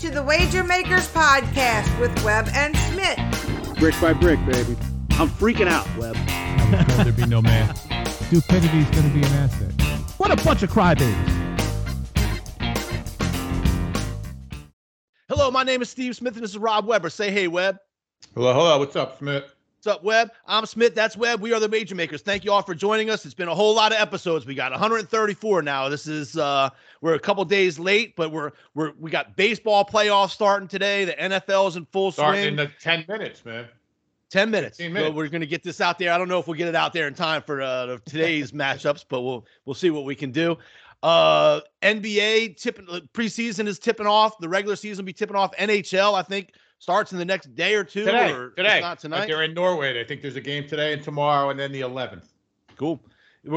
to the Wager Makers podcast with Webb and Schmidt. Brick by brick, baby. I'm freaking out, Webb. I was told there'd be no man. Stupidity's going to be an asset. What a bunch of crybabies. Hello, my name is Steve Smith, and this is Rob Weber. Say hey, Webb. Hello, hello. What's up, Smith? What's up, Webb? I'm Smith. That's Webb. We are the Wager Makers. Thank you all for joining us. It's been a whole lot of episodes. We got 134 now. This is uh we're a couple days late, but we're we're we got baseball playoffs starting today. The NFL is in full Starting swing. in the 10 minutes, man. 10 minutes. 15 So minutes. we're going to get this out there. I don't know if we'll get it out there in time for uh, today's matchups, but we'll we'll see what we can do. Uh NBA tipping preseason is tipping off. The regular season will be tipping off. NHL, I think, starts in the next day or two. Today, or today. not tonight. they're in Norway. I think there's a game today and tomorrow, and then the 11th. Cool.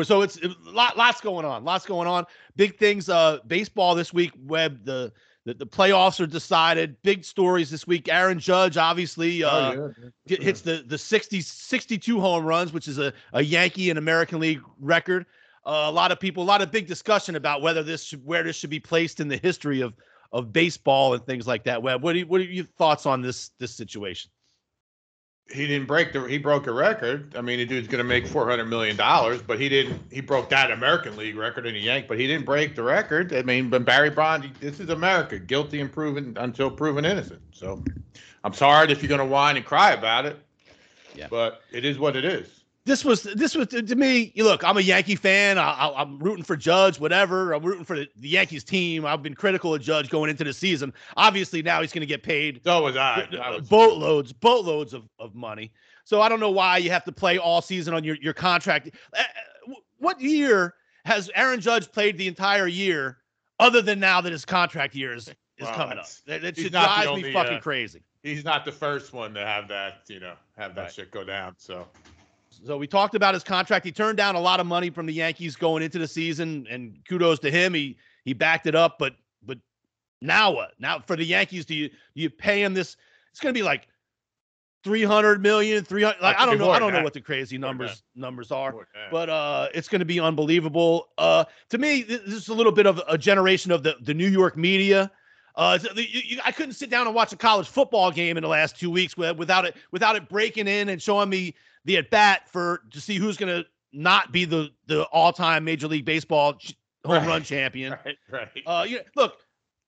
So it's a lot, lots going on. Lots going on. Big things. Uh, baseball this week. Webb. The the, the playoffs are decided. Big stories this week. Aaron Judge, obviously, uh, oh, yeah. hit- hits the the 60 62 home runs, which is a, a Yankee and American League record. Uh, a lot of people, a lot of big discussion about whether this should, where this should be placed in the history of of baseball and things like that. Webb, what you, what are your thoughts on this this situation? He didn't break the. He broke a record. I mean, the dude's gonna make 400 million dollars, but he didn't. He broke that American League record in a Yank, but he didn't break the record. I mean, but Barry Bonds. This is America, guilty and proven until proven innocent. So, I'm sorry if you're gonna whine and cry about it. Yeah. But it is what it is. This was this was to me. You look, I'm a Yankee fan. I, I, I'm rooting for Judge, whatever. I'm rooting for the, the Yankees team. I've been critical of Judge going into the season. Obviously, now he's going to get paid So was I. I was- boatloads, boatloads of, of money. So I don't know why you have to play all season on your your contract. Uh, uh, What year has Aaron Judge played the entire year, other than now that his contract year is, is Well, coming up? That, that should drive me fucking uh, crazy. he's not the first one to have that, you know, have that Right. shit go down. So So we talked about his contract. He turned down a lot of money from the Yankees going into the season, and kudos to him. He he backed it up, but but now what? Now for the Yankees, do you do you pay him this? It's going to be like 300 million, 300 like I don't know. I don't know what the crazy numbers numbers are. More than that. But uh it's going to be unbelievable. Uh to me this is a little bit of a generation of the the New York media. Uh, the- you- I couldn't sit down and watch a college football game in the last two weeks without it without it breaking in and showing me the at bat for to see who's going to not be the the all time Major League Baseball ch- home Right. run champion. right, right. Uh, you know, look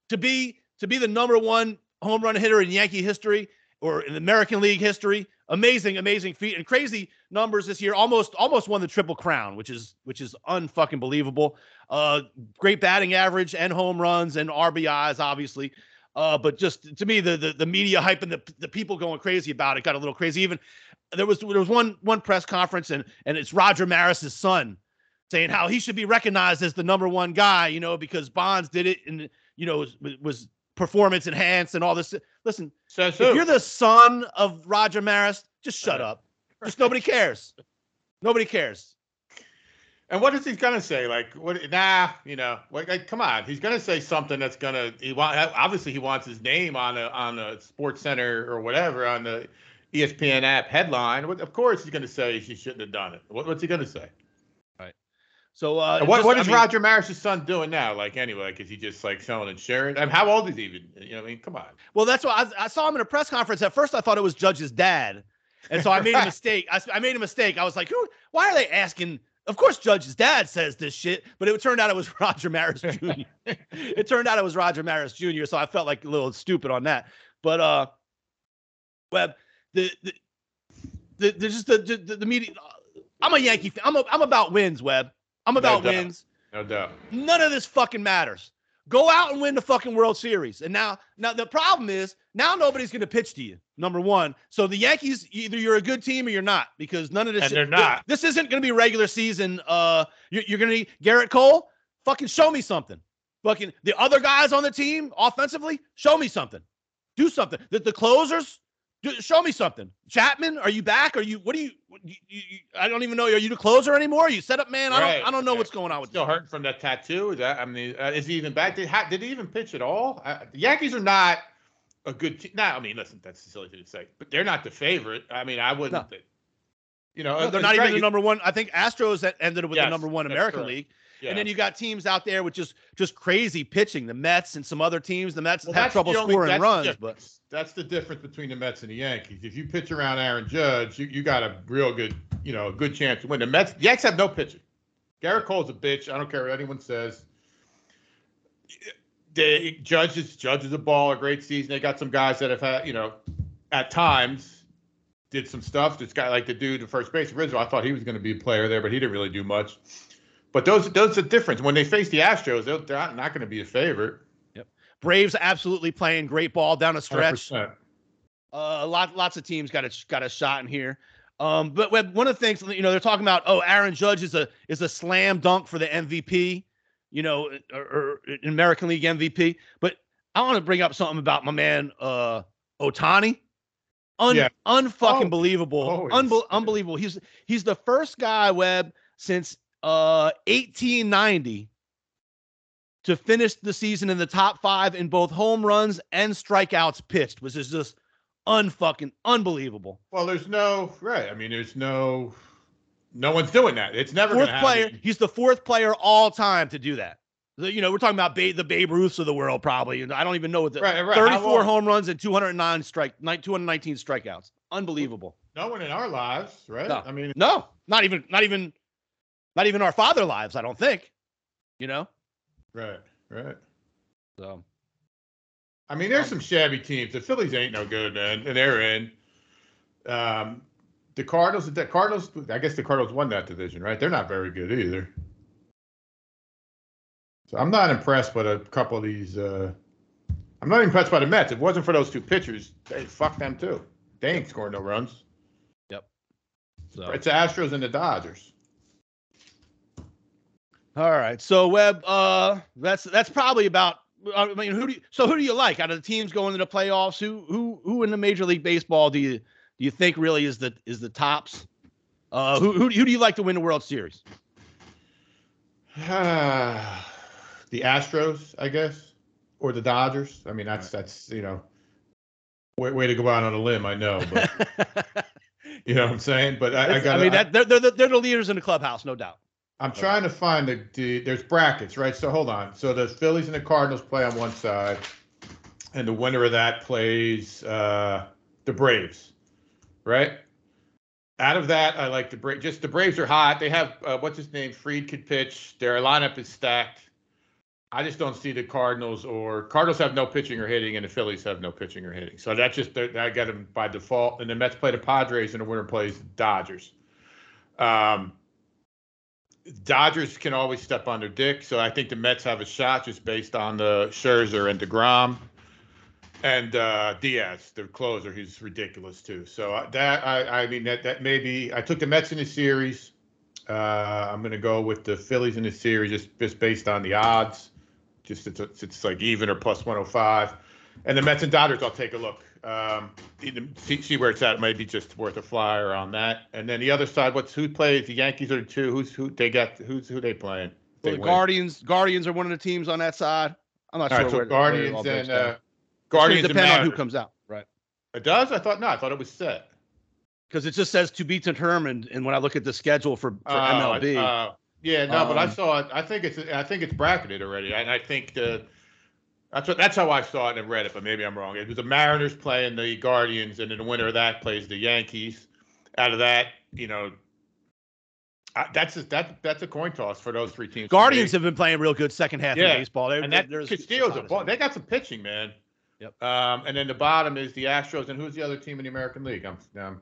to be to be the number one home run hitter in Yankee history or in American League history. Amazing, amazing feat and crazy numbers this year. Almost, almost won the triple crown, which is which is unfucking believable. Uh, great batting average and home runs and RBIs, obviously. Uh, but just to me, the the, the media hype and the, the people going crazy about it got a little crazy. Even there was there was one one press conference and and it's Roger Maris's son saying how he should be recognized as the number one guy, you know, because Bonds did it and you know was, was performance enhanced and all this. Listen, Says if you're the son of Roger Maris, just shut uh-huh. up. Just nobody cares. Nobody cares. and what is he gonna say? Like, what? Nah, you know, like, like, come on. He's gonna say something that's gonna. He want obviously he wants his name on a on a Sports Center or whatever on the ESPN app headline. What, of course he's gonna say he shouldn't have done it. What, what's he gonna say? Right. So uh, what just- what I mean, Roger Maris' son doing now? Like anyway, like is he just like selling insurance? I mean, how old is he even? You know, what I mean, come on. Well, that's why I, I saw him in a press conference. At first, I thought it was Judge's dad, and so I made a mistake. I made a mistake. I was like, Who? Why are they asking? Of course, Judge's dad says this shit, but it turned out it was Roger Maris Jr. it turned out it was Roger Maris Jr. So I felt like a little stupid on that. But uh, Webb, the the the, the just the, the the media. I'm a Yankee fan. I'm a, I'm about wins, Webb. I'm about doubt. wins. No doubt. None of this fucking matters. Go out and win the fucking World Series. And now, now the problem is now nobody's going to pitch to you. Number one. So the Yankees, either you're a good team or you're not, because none of this. And shit- they're not. This, this isn't going to be regular season. Uh, you're, you're going to need Gerrit Cole. Fucking show me something. Fucking the other guys on the team offensively, show me something. Do something. The, the closers, show me something. Chapman, are you back? Are you? What do you, you, you? you- I don't even know. Are you the closer anymore? Are you set up man? I Right, don't. I don't know what's going on with you. Still hurting from that tattoo? Is that I mean, uh, is he even back? Did, ha, did he even pitch at all? Uh, the Yankees are not a good team. Now, I mean, listen, that's a silly thing to say, but they're not the favorite. I mean, I wouldn't. You know, No, they're not even the number one. I think Astros that ended up with Yes, the number one American. League. Yeah. And then you got teams out there with just just crazy pitching. The Mets and some other teams. The Mets Well, have trouble only- scoring runs, but that's the difference between the Mets and the Yankees. If you pitch around Aaron Judge, you, you got a real good, you know, a good chance to win. The Mets, the Yanks have no pitching. Gerrit Cole's a bitch. I don't care what anyone says. The judges, is Judge is a ball, a great season. They got some guys that have had, you know, at times did some stuff. This guy like the dude at first base, Rizzo. I thought he was going to be a player there, but he didn't really do much. But those those are the difference. When they face the Astros, they're, not, not going to be a favorite. Yep. Braves absolutely playing great ball down a stretch. 100%. Uh, a lot, lots of teams got a got a shot in here. Um, but one of the things you know they're talking about. Oh, Aaron Judge is a is a slam dunk for the MVP. You know, or, or American League MVP. But I want to bring up something about my man uh Ohtani. Un, Yeah. unfucking Oh, believable. Unbel- unbelievable. He's he's the first guy Webb since uh 1890 to finish the season in the top five in both home runs and strikeouts pitched, which is just unfucking unbelievable. Well, there's no right. I mean, there's no no one's doing that. It's never Fourth player, happen. he's the fourth player all time to do that. You know, we're talking about ba- the Babe Ruths of the world, probably. And I don't even know what the Right, right. 34 home runs and 209 strike, 219 strikeouts. Unbelievable. No one in our lives, right? No. I mean, No, not even, not even, not even our father lives. I don't think. You know. right, right. So I mean, there's some shabby teams. The Phillies ain't no good, man, and they're in. Um, the Cardinals, the Cardinals. I guess the Cardinals won that division, right? They're not very good either. So I'm not impressed by a couple of these. Uh, I'm not impressed by the Mets. If it wasn't for those two pitchers, they fuck them too. They ain't scoring no runs. Yep. So. It's the Astros and the Dodgers. All right. So Webb, uh, that's that's probably about. I mean, who do you, so who do you like out of the teams going to the playoffs? Who who who in the Major League Baseball do you do you think really is the is the tops? Uh, who who, who do you like to win the World Series? the Astros, I guess, or the Dodgers. I mean, that's that's you know, way, way to go out on a limb. I know, but you know what I'm saying. But I, I I, mean, that they're, they're the- they're the leaders in the clubhouse, no doubt. I'm trying to find the, the there's brackets, right? So hold on. So the Phillies and the Cardinals play on one side, and the winner of that plays uh, the Braves, right? Out of that, I like the Braves. Just the Braves are hot. They have uh, what's his name? Fried could pitch. Their lineup is stacked. I just don't see the Cardinals or Cardinals have no pitching or hitting, and the Phillies have no pitching or hitting. So that's just I got them by default. And the Mets play the Padres, and the winner plays the Dodgers. Um, Dodgers can always step on their dick, so I think the Mets have a shot just based on the Scherzer and deGrom, and uh, Diaz, their closer. He's ridiculous too. So uh, that I, I mean that that maybe I took the Mets in the series. Uh, I'm gonna go with the Phillies in the series just just based on the odds. Just it's, it's like even or plus 105, and the Mets and Dodgers. I'll take a look. Um, see, see where it's at. Maybe just worth a flyer on that. And then the other side, what's who plays? The Yankees are two. Who's who? They got who's who they playing? They Well, the win. Guardians Guardians are one of the teams on that side. I'm not All sure. right, so where, where it Guardians breaks and uh, Guardians gonna and depend on who comes out, right? It does. I thought no. I thought it was set. Because it just says to be determined. And when I look at the schedule for, for Oh, MLB, uh, yeah, no, but I Um, saw it. I think it's I think it's bracketed already, and I think the that's what that's how I saw it and read it, but maybe I'm wrong. It was the Mariners playing the Guardians, and then the winner of that plays the Yankees. Out of that, you know, I, that's a, that that's a coin toss for those three teams. Guardians have been playing real good second half Yeah, of baseball. They're, and that Castillo's a ball. They got some pitching, man. Yep. Um, and then the bottom is the Astros, and who's the other team in the American League? I'm, um,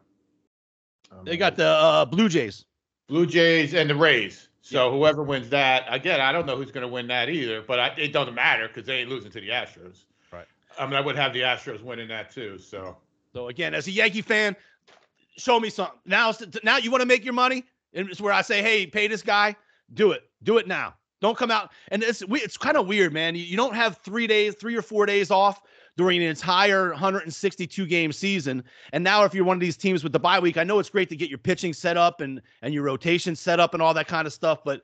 um, They got the uh, Blue Jays. Blue Jays and the Rays. So whoever wins that, again, I don't know who's going to win that either, but I, it doesn't matter because they ain't losing to the Astros. Right. I mean, I would have the Astros winning that too. So So again, as a Yankee fan, show me something. Now, now you want to make your money, and it's where I say, hey, pay this guy. Do it. Do it now. Don't come out. And it's we- it's kind of weird, man. You, you don't have three days, three or four days off during an entire 162 game season. And now, if you're one of these teams with the bye week, I know it's great to get your pitching set up and and your rotation set up and all that kind of stuff. But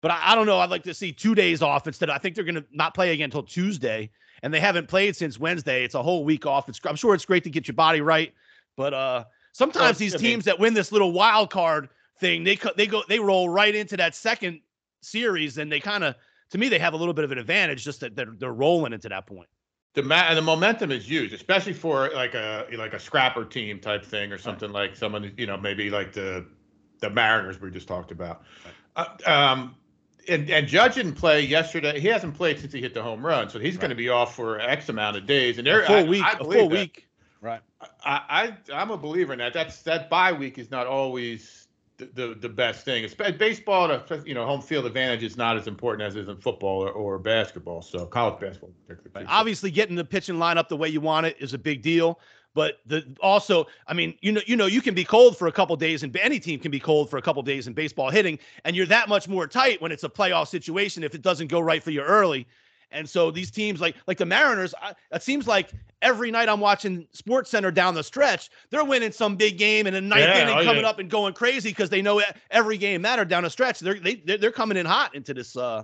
but I, I don't know. I'd like to see two days off instead. I think they're going to not play again until Tuesday, and they haven't played since Wednesday. It's a whole week off. It's I'm sure it's great to get your body right, but uh, sometimes these teams that win this little wild card thing, they they go they roll right into that second series, and they kind of, to me, they have a little bit of an advantage just that they're, they're rolling into that point. The ma- and the momentum is huge, especially for like a like a scrapper team type thing or something like someone you know maybe like the the Mariners we just talked about. Uh, um, and, and Judge didn't play yesterday. He hasn't played since he hit the home run, so he's going to be off for X amount of days. And there, A full I- week, I a full that. week. Right. I, I I'm a believer in that. That's that bye week is not always the the, best thing. It's baseball. The, you know, home field advantage is not as important as it is in football or, or basketball. So college basketball, particularly. Obviously, getting the pitching lineup the way you want it is a big deal. But the also, I mean, you know, you know, you can be cold for a couple days, and any team can be cold for a couple days in baseball hitting, and you're that much more tight when it's a playoff situation if it doesn't go right for you early. And so these teams, like like the Mariners, I, it seems like every night I'm watching Sports Center down the stretch, they're winning some big game and a ninth Yeah, inning oh, coming yeah. up and going crazy because they know every game mattered down the stretch. They're they they're, they're coming in hot into this. uh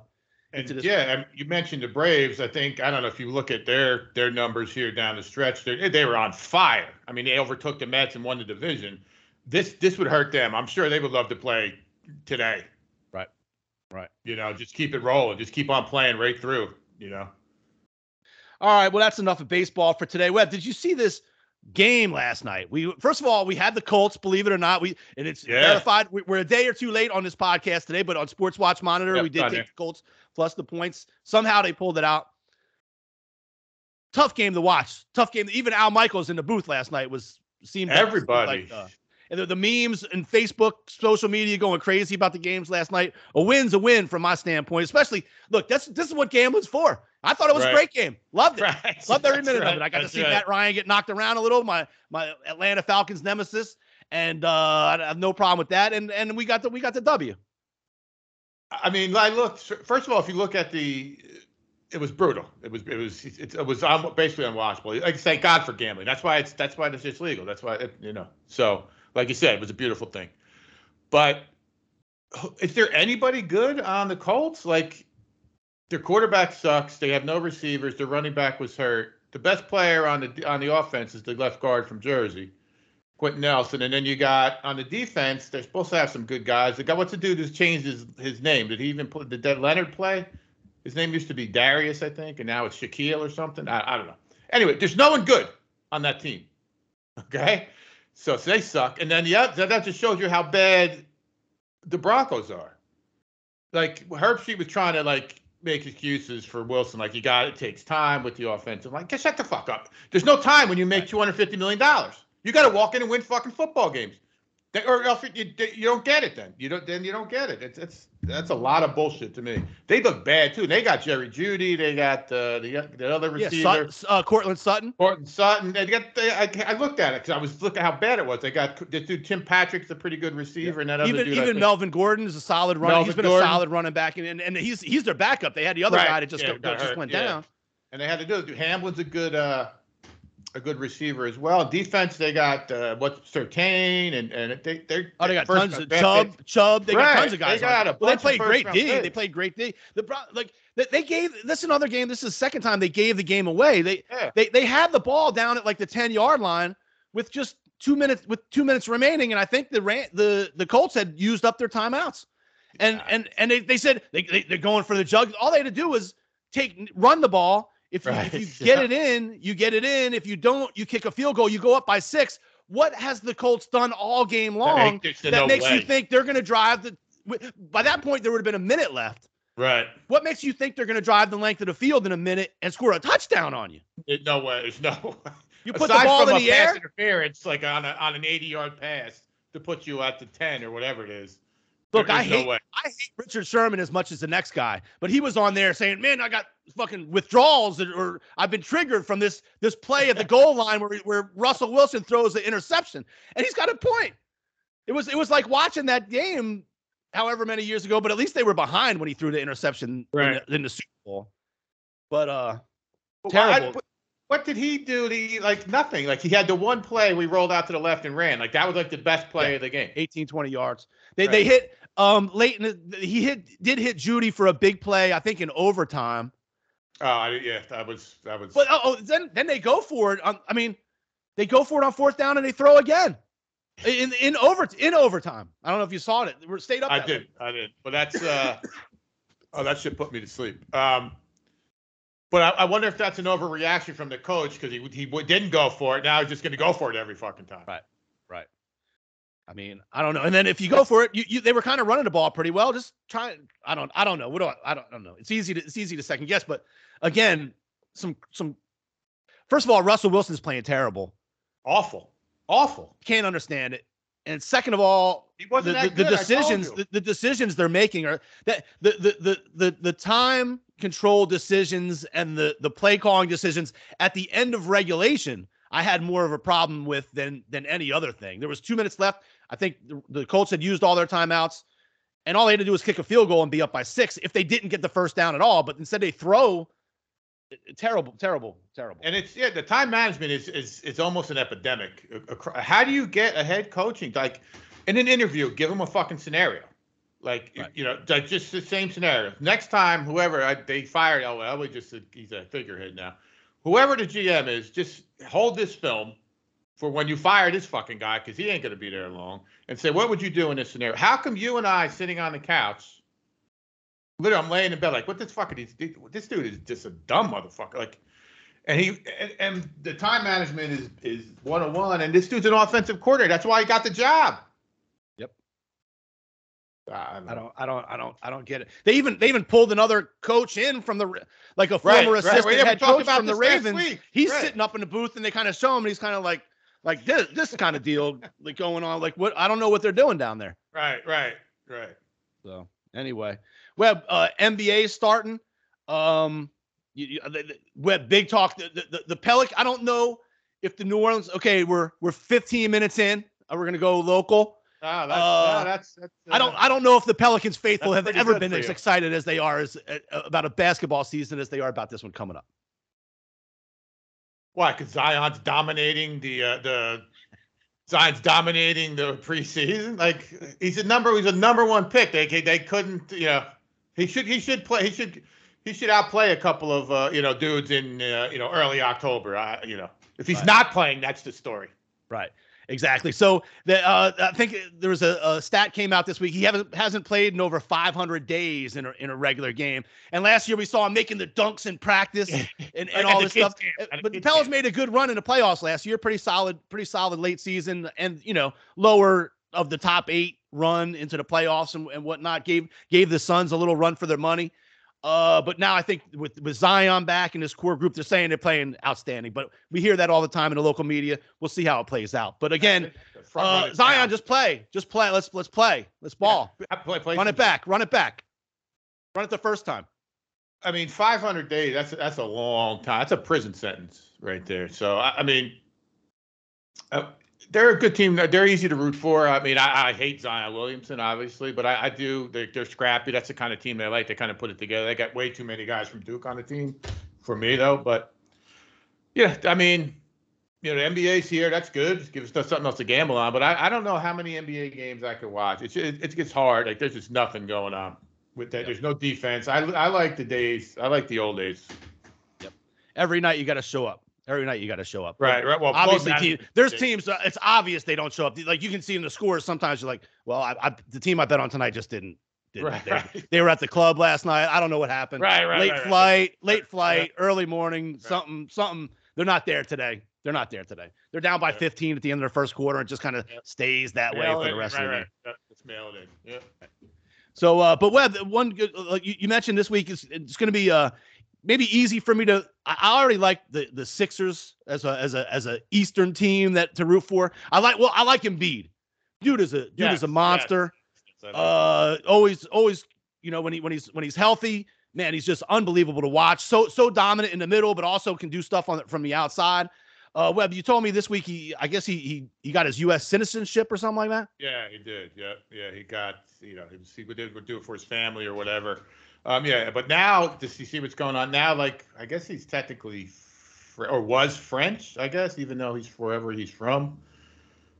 And into this- yeah, and you mentioned the Braves. I think I don't know if you look at their their numbers here down the stretch. They they were on fire. I mean, they overtook the Mets and won the division. This this would hurt them. I'm sure they would love to play today. Right. Right. You know, just keep it rolling. Just keep on playing right through. You know. All right, well, that's enough of baseball for today. Webb, did you see this game last night? We first of all, we had the Colts, believe it or not. We and it's Yeah. verified. We, we're a day or two late on this podcast today, but on Sports Watch Monitor, Yep, we did take the Colts plus the points. Somehow they pulled it out. Tough game to watch. Tough game. Even Al Michaels in the booth last night was seemed Everybody. like, uh, and the, the memes and Facebook, social media going crazy about the games last night. A win's a win from my standpoint. Especially, look, that's this is what gambling's for. I thought it was Right. a great game. Loved it. Right. Loved every That's minute right. of it. I got to see right. Matt Ryan get knocked around a little, my my Atlanta Falcons nemesis, and uh, I have no problem with that. And and we got the we got the W. I mean, I looked. First of all, if you look at the, it was brutal. It was it was it, it was un, basically unwatchable. Like thank God for gambling. That's why it's that's why it's just legal. That's why it, you know. So like you said, it was a beautiful thing. But is there anybody good on the Colts? Like their quarterback sucks. They have no receivers. Their running back was hurt. The best player on the on the offense is the left guard from Jersey. Quenton Nelson, and then you got on the defense. They're supposed to have some good guys. The guy, what's the dude who's changed his, his name? Did he even put? Did that Leonard play? His name used to be Darius, I think, and now it's Shaquille or something. I, I don't know. Anyway, there's no one good on that team. Okay, so, so they suck. And then the other, that just shows you how bad the Broncos are. Like Herbstreit was trying to like make excuses for Wilson, like you got it takes time with the offensive line. Just shut the fuck up. There's no time when you make 250 million dollars. You got to walk in and win fucking football games, They- or else you, you don't get it. Then you don't. Then you don't get it. It's it's that's a lot of bullshit to me. They look bad too. They got Jerry Jeudy. They got uh, the the other Yeah, receiver. Sut- uh, Courtland Sutton. Horton Sutton. They got. They, I, I looked at it because I was looking how bad it was. They got this dude Tim Patrick's a pretty good receiver, and that other Even dude. Even Melvin Gordon is a solid runner. Melvin He's been Gordon. a solid running back, and, and and he's he's their backup. They had the other Right, guy that just yeah, go- got just went yeah. down. and they had to do it. Hamlin's a good uh a good receiver as well. Defense, they got uh what's Surtain and and they they Oh, they got tons of Chubb. pick. Chubb. They Right, got tons of they guys. on got a well, they played great D. They played great D. The like they, they gave this is another game. This is the second time they gave the game away. They Yeah. they they had the ball down at like the ten yard line with just two minutes with two minutes remaining, and I think the ran, the the Colts had used up their timeouts, and Yeah. and and they, they said they, they they're going for the jug. All they had to do was take run the ball. If you, if you get yeah. it in, you get it in. If you don't, you kick a field goal. You go up by six. What has the Colts done all game long There's that no makes you think they're going to drive the? By that point, there would have been a minute left. right. What makes you think they're going to drive the length of the field in a minute and score a touchdown on you? It- no way. There's no. You put Aside the ball in the pass air. interference, like on a on an 80 yard pass to put you at the 10 or whatever it is. Look, I is no hate. I hate Richard Sherman as much as the next guy, but he was on there saying, "Man, I got fucking withdrawals, or, I've been triggered from this this play at the goal line where where Russell Wilson throws the interception," and he's got a point. It was it was like watching that game, however many years ago, but at least they were behind when he threw the interception in the, in the Super Bowl. But uh, why- terrible. what- what did he do? To, he- like nothing. Like he had the one play we rolled out to the left and ran. Like that was like the best play Yeah. of the game. 18, 20 yards. They they hit um late in the, he hit did hit Jeudy for a big play, I think in overtime. Oh I, yeah, that was that was. But oh, oh, then then they go for it. On, I mean, they go for it on fourth down and they throw again in in over in overtime. I don't know if you saw it. We're stayed up. I did, late. I did. But that's uh, Oh, that should put me to sleep. Um, but I, I wonder if that's an overreaction from the coach because he he didn't go for it. Now he's just going to go for it every fucking time. Right. I mean, I don't know. And then if you go for it, you, you they were kind of running the ball pretty well. Just try. I don't. I don't know. What do I? I don't, I don't know. It's easy to it's easy to second guess, but again, some some. First of all, Russell Wilson's playing terrible. Awful, awful. Can't understand it. And second of all, the, the, the good, I told decisions the, the decisions they're making are that the the the the, the time control decisions and the the play calling decisions at the end of regulation I had more of a problem with than than any other thing. There was 2 minutes left. I think the, the Colts had used all their timeouts and all they had to do was kick a field goal and be up by 6 if they didn't get the first down at all, but instead they throw eh, eh, terrible terrible terrible. And it's yeah, the time management is is is almost an epidemic. How do you get a head coaching like in an interview? Give them a fucking scenario, like Right. you know, like just the same scenario. Next time, whoever I, they fired oh, Elway, Elway just uh, he's a figurehead now. Whoever the GM is, just hold this film for when you fire this fucking guy because he ain't gonna be there long, and say, what would you do in this scenario? How come you and I sitting on the couch? Literally, I'm laying in bed like, what this fucking is? This dude is just a dumb motherfucker. Like, and he and, and the time management is is 101 and this dude's an offensive coordinator that's why he got the job Yep. I I don't, I don't, I don't, I don't get it. They even, they even pulled another coach in from the, like a former right. assistant haven't head coach from the Ravens. week. He's Right. sitting up in the booth, and they kind of show him, and he's kind of like, like this, this kind of deal, like going on. Like what? I don't know what they're doing down there. right right right So anyway, Webb, uh, NBA starting. Um, you, you, the, the, Webb, big talk. The, the, the, Pelic. I don't know if the New Orleans. Okay, we're we're 15 minutes in. Uh, we're gonna go local. Ah, that's, Uh, that's, that's I don't. uh, I don't know if the Pelicans faithful have ever been as you. excited as they are as uh, about a basketball season as they are about this one coming up. Why because zion's dominating the uh, the zion's dominating the preseason like he's a number he's a number one pick they they couldn't you know he should he should play he should he should outplay a couple of uh, you know dudes in uh, you know early october uh, you know if he's Right. not playing that's the story Right. Exactly. So the uh, I think there was a, a stat came out this week. He hasn't hasn't played in over 500 days in a, in a regular game. And last year we saw him making the dunks in practice and, and all this stuff. camp, at the But the Pelicans made a good run in the playoffs last year. Pretty solid, pretty solid late season, and you know lower of the top eight run into the playoffs and, and whatnot. Gave gave the Suns a little run for their money. Uh, but now I think with with Zion back and this core group, they're saying they're playing outstanding. But we hear that all the time in the local media. We'll see how it plays out. But again, uh, Zion, down. just play, just play. Let's let's play. Let's ball. Yeah, play, play Run it back. Run it back. Run it the first time. I mean, 500 days. That's that's a long time. That's a prison sentence right there. So I, I mean, uh, they're a good team. They're- They're easy to root for. I mean, I, I hate Zion Williamson, obviously, but I, I do. They, they're scrappy. That's the kind of team they like. They kind of put it together. They got way too many guys from Duke on the team, for me though. But yeah, I mean, you know, the NBA's here. That's good. Gives us something else to gamble on. But I, I don't know how many NBA games I could watch. It's it, it gets hard. Like there's just nothing going on with that. There's no defense. I I like the days. I like the old days. Yep. Every night you got to show up. Every night you got to show up. Right, right. Well, Obviously, team, there's teams. Uh, it's obvious they don't show up. Like you can see in the scores. Sometimes you're like, well, I, I, the team I bet on tonight just didn't. didn't Right, they, right. they were at the club last night. I don't know what happened. Right, right, late right, right. flight, late Right, flight, early morning, something, something. They're not there today. They're not there today. They're down by Yeah. 15 at the end of their first quarter and just kind of Yep. stays that way for the rest right, of the right. game. Yeah, Let's mail it in. Yeah. So, uh, but Webb, one good, like you, you mentioned this week is it's going to be uh maybe easy for me to. I, already like the the Sixers as a as a as a Eastern team that to root for. I like well, I like Embiid. Dude is a dude is a monster. Uh, always always you know when he when he's when he's healthy, man, he's just unbelievable to watch. So so dominant in the middle, but also can do stuff on from the outside. Uh, Webb, you told me this week he I guess he he he got his U.S. citizenship or something like that. yeah, he did. Yeah, yeah. He got you know he was, he did would do it for his family or whatever. Um, yeah, but now does you see what's going on now? Like I guess he's technically fr- or was French. I guess even though he's wherever he's from.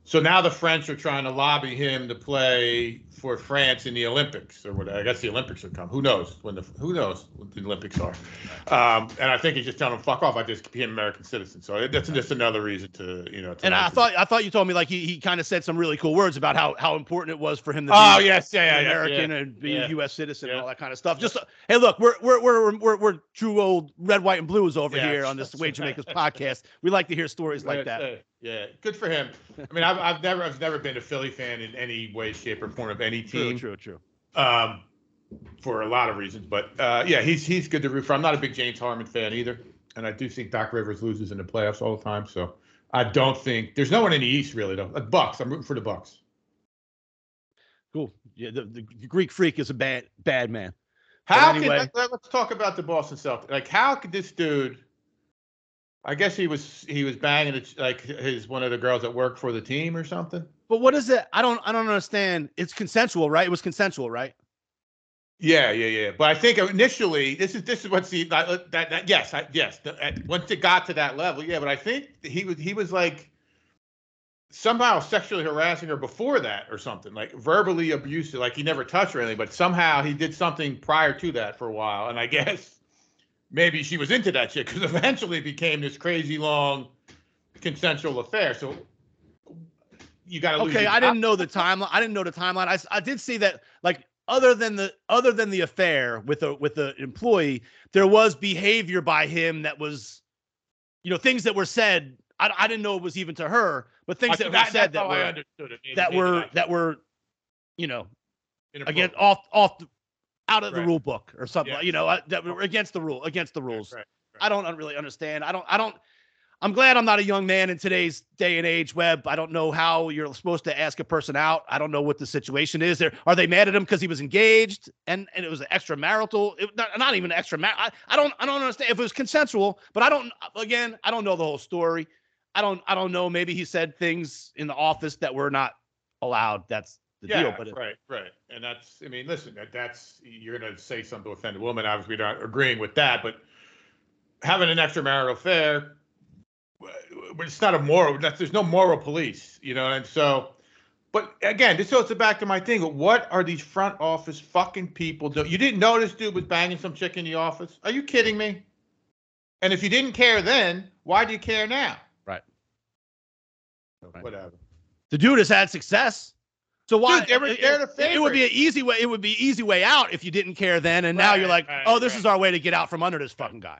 So now the French are trying to lobby him to play for France in the Olympics or whatever. I guess the Olympics will come. Who knows when the who knows what the Olympics are? Um, and I think he's just telling him fuck off. I just be an American citizen. So that's just another reason to you know. To And I thought I thought you told me like he, he kind of said some really cool words about how how important it was for him to Oh be yes, yeah, yeah, an yeah, American yeah. and be a U.S. citizen and all that kind of stuff. Just uh, hey, look, we're we're we're we're, we're true old red, white, and blues over Yeah, here on this Way. Jamaica's podcast. We like to hear stories like that. Yeah, good for him. I mean, I've, I've never I've never been a Philly fan in any way, shape, or form of any team. true, true. true. um, for a lot of reasons. But uh, yeah, he's he's good to root for. I'm not a big James Harmon fan either, and I do think Doc Rivers loses in the playoffs all the time. So I don't think there's no one in the East really though. Uh, Bucks. I'm rooting for the Bucks. Cool. Yeah, the, the Greek freak is a bad bad man. How anyway- can let, us talk about the Boston Celtics? Like, how could this dude? I guess he was he was banging it, like his one of the girls that worked for the team or something. But what is it? I don't I don't understand. It's consensual, right? It was consensual, right? Yeah, yeah, yeah. But I think initially, this is this is what's the that, that, that yes, I, yes. The, at, once it got to that level, yeah. But I think he was he was like somehow sexually harassing her before that or something, like verbally abusive. Like he never touched her or anything, but somehow he did something prior to that for a while. And I guess maybe she was into that shit because eventually it became this crazy long consensual affair. So you got to Okay, I didn't know the timeline. I didn't know the timeline. I, I did see that like other than the other than the affair with the with the employee, there was behavior by him that was, you know, things that were said. I, I didn't know it was even to her, but things that, were said that were understood it. Maybe- that were that were, you know, again off off the, out of the rule book or something. Yeah. You know, uh, that were against the rule, against the rules. Right, right. I don't really understand. I don't. I don't. I'm glad I'm not a young man in today's day and age. Webb. I don't know how you're supposed to ask a person out. I don't know what the situation is. There are they mad at him because he was engaged and and it was an extramarital. It, not, not even extra. I, I don't. I don't understand if it was consensual. But I don't. Again, I don't know the whole story. I don't. I don't know. Maybe he said things in the office that were not allowed. That's the yeah, deal. But it- right, right, and that's. I mean, listen, that, that's you're gonna say something to offend a woman. Obviously, we're not agreeing with that, but having an extramarital affair, it's not a moral. That's, there's no moral police, you know. And so, but again, this goes back to my thing. What are these front office fucking people doing? You didn't know this dude was banging some chick in the office? Are you kidding me? And if you didn't care then, why do you care now? Right. Right. Whatever. the dude has had success. So why? Dude, they were- the it, it would be an easy way. It would be easy way out if you didn't care then, and now you're like, right, oh, this right. is our way to get out from under this fucking guy.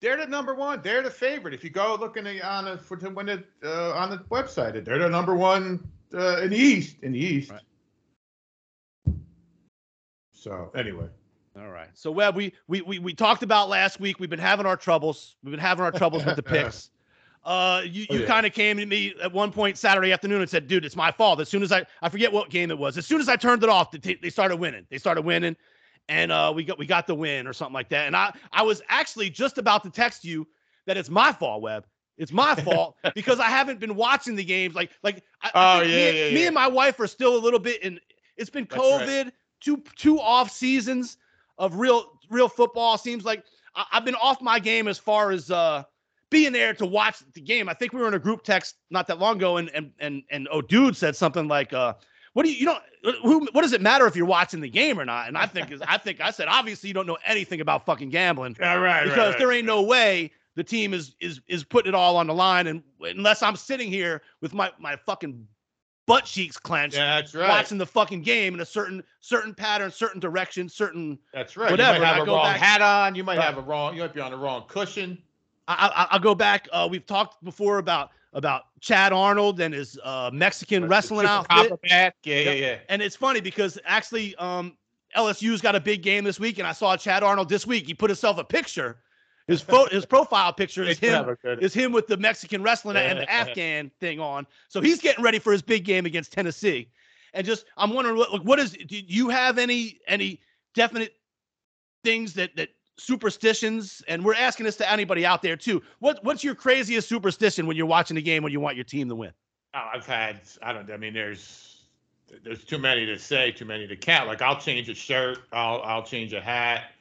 They're the number one. They're the favorite. If you go looking on the for to win it uh, on the website, they're the number one uh, in the East. In the East. Right. So anyway, All right. So Webb, we we we we talked about last week. We've been having our troubles. We've been having our troubles with the picks. Uh, you, Oh, you yeah. kind of came to me at one point Saturday afternoon and said, "Dude, it's my fault." As soon as I I forget what game it was. As soon as I turned it off, they, they started winning. They started winning, and uh, we got we got the win or something like that. And I I was actually just about to text you that it's my fault, Webb. It's my fault because I haven't been watching the games. Like like I, Oh, yeah, me, yeah, me and my wife are still a little bit in. It's been That's right. COVID, two two off seasons of real real football. Seems like I, I've been off my game as far as uh being there to watch the game. I think we were in a group text not that long ago, and and and and oh, dude said something like, uh, "What do you you don't who? What does it matter if you're watching the game or not?" And I think I think I said obviously you don't know anything about fucking gambling all right, because there ain't no way the team is is is putting it all on the line, and unless I'm sitting here with my my fucking butt cheeks clenched. Yeah, that's right. Watching the fucking game in a certain certain pattern, certain direction, certain That's right. whatever, You might have a wrong back- hat on. You might Right. have a wrong. You might be on the wrong cushion. I, I, I'll go back. Uh, we've talked before about about Chad Arnold and his uh, Mexican wrestling outfit. Yeah, yeah, yeah. and it's funny because actually um, LSU's got a big game this week, and I saw Chad Arnold this week. He put himself a picture. His pho- his profile picture is him is him with the Mexican wrestling and the Afghan thing on. So he's getting ready for his big game against Tennessee. And just I'm wondering what like, what is do you have any any definite things that that superstitions and we're asking this to anybody out there too. What what's your craziest superstition when you're watching the game when you want your team to win? Oh, I've had. I don't. I mean, there's there's too many to say, too many to count. Like I'll change a shirt. I'll I'll change a hat.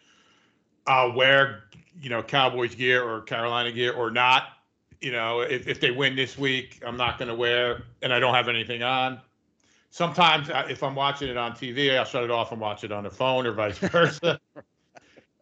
I'll wear you know Cowboys gear or Carolina gear or not you know, if, if they win this week, I'm not going to wear, and I don't have anything on. Sometimes uh, if I'm watching it on TV, I'll shut it off and watch it on the phone or vice versa.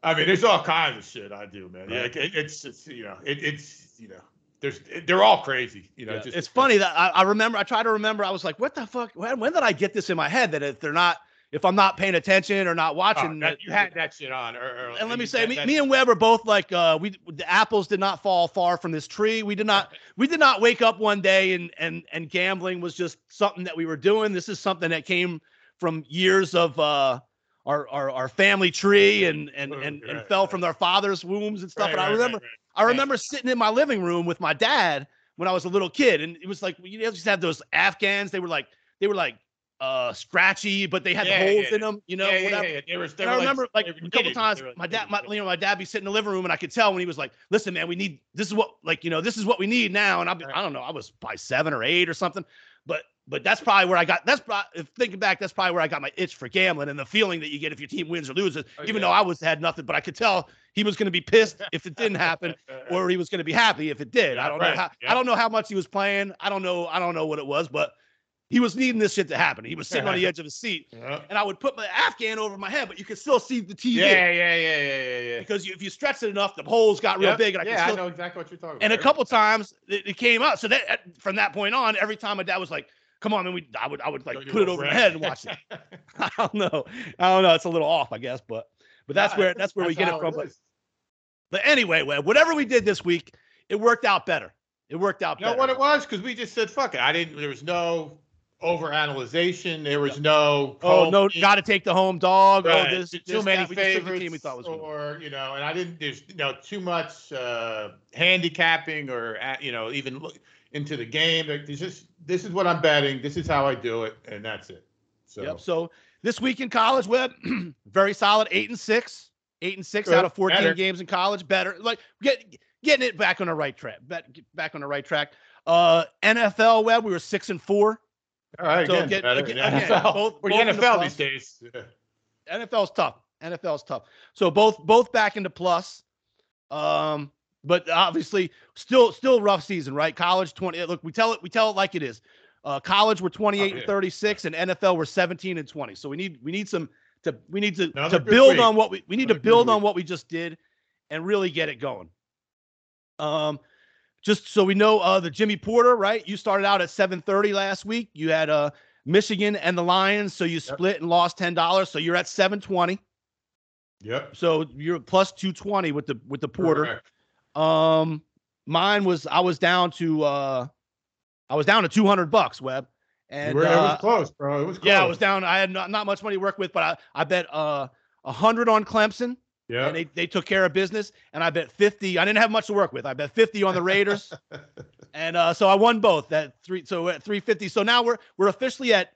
I mean, there's all kinds of shit I do, man. Yeah, Right. it, it's, it's, you know, it, it's, you know, there's, they're all crazy, you know. Yeah, just- it's funny that I, I remember. I try to remember. I was like, "What the fuck? When, when did I get this in my head that if they're not, if I'm not paying attention or not Oh, watching, that- you had that shit on. Or, or- and let me say, that- me, that- me and Webb are both like, uh, we the apples did not fall far from this tree. We did not, we did not wake up one day and and and gambling was just something that we were doing. This is something that came from years of uh, our our our family tree and and and, and Right, fell right. from their fathers' wombs and stuff. Right, and I remember. I remember sitting in my living room with my dad when I was a little kid, and it was like you know just have those Afghans. They were like they were like uh scratchy, but they had Yeah, holes yeah. in them. You know, yeah, yeah, whatever. yeah, yeah. They were, And I remember like, were a couple times my dad, my, you know, my dad be sitting in the living room and I could tell when he was like, listen, man, we need, this is what, like, you know, this is what we need now. And Right. I don't know, I was by seven or eight or something, but, but that's probably where I got, that's probably, if thinking back, that's probably where I got my itch for gambling and the feeling that you get if your team wins or loses, Oh, even yeah. though I was, had nothing, but I could tell he was going to be pissed if it didn't happen or he was going to be happy if it did. I don't right. know how, Yeah. I don't know how much he was playing. I don't know. I don't know what it was, but he was needing this shit to happen. He was sitting on the edge of his seat Yeah, and I would put my Afghan over my head, but you could still see the TV yeah, yeah, yeah, yeah, yeah, yeah. because you, if you stretch it enough, the holes got real Yep. big, and I could yeah, still. I know exactly what you're talking And a couple times it, it came out. So that from that point on, every time my dad was like, "Come on, man," we I would I would like your put it over my head and watch it. I don't know. I don't know. It's a little off, I guess, but but that's Nah, where that's where we get it from. But, but anyway, whatever we did this week, it worked out better. It worked out You know better. what it was? Because we just said, fuck it. I didn't, there was no overanalyzation. There was no. Oh no, got to take the home dog. right, Oh, this, too this, many that. We just took the favorites. team we thought was good. or, you know, and I didn't, there's, you know, too much uh, handicapping or, uh, you know, even look into the game. Like, There's just, this is what I'm betting. This is how I do it. And that's it. So, Yep. So this week in college, Webb, very solid, eight and six, eight and six Good. out of fourteen Better. games in college. Better, like get getting it back on the right track. Bet, back on the right track. Uh, NFL Webb, we were six and four. all right. So again, again- better. again- The again, NFL. both- We're both in the the NFL plus. these days. Yeah. NFL's tough. NFL's tough. So both both back into plus. Um, but obviously still still rough season, right? College 20. Look, we tell it we tell it like it is. Uh, college we're 28 Oh, and 36, and NFL we're 17 and 20. So we need we need some to we need to Another to build week. on what we we need Another to build on what we just did, and really get it going. Um, just so we know, uh, the Jimmy Porter, right? You started out at 7:30 last week. You had uh Michigan and the Lions, so you split and lost ten dollars. So you're at 720. Yep. So you're plus 220 with the with the Porter. Correct. Um, mine was I was down to uh, I was down to 200 bucks, Webb, and were- it uh, was close, bro. It was close. yeah, I was down. I had not, not much money to work with, but I I bet uh a hundred on Clemson, Yeah. and they they took care of business, and I bet 50. I didn't have much to work with. I bet 50 on the Raiders, and uh, so I won both That three. So at 350. So now we're we're officially at.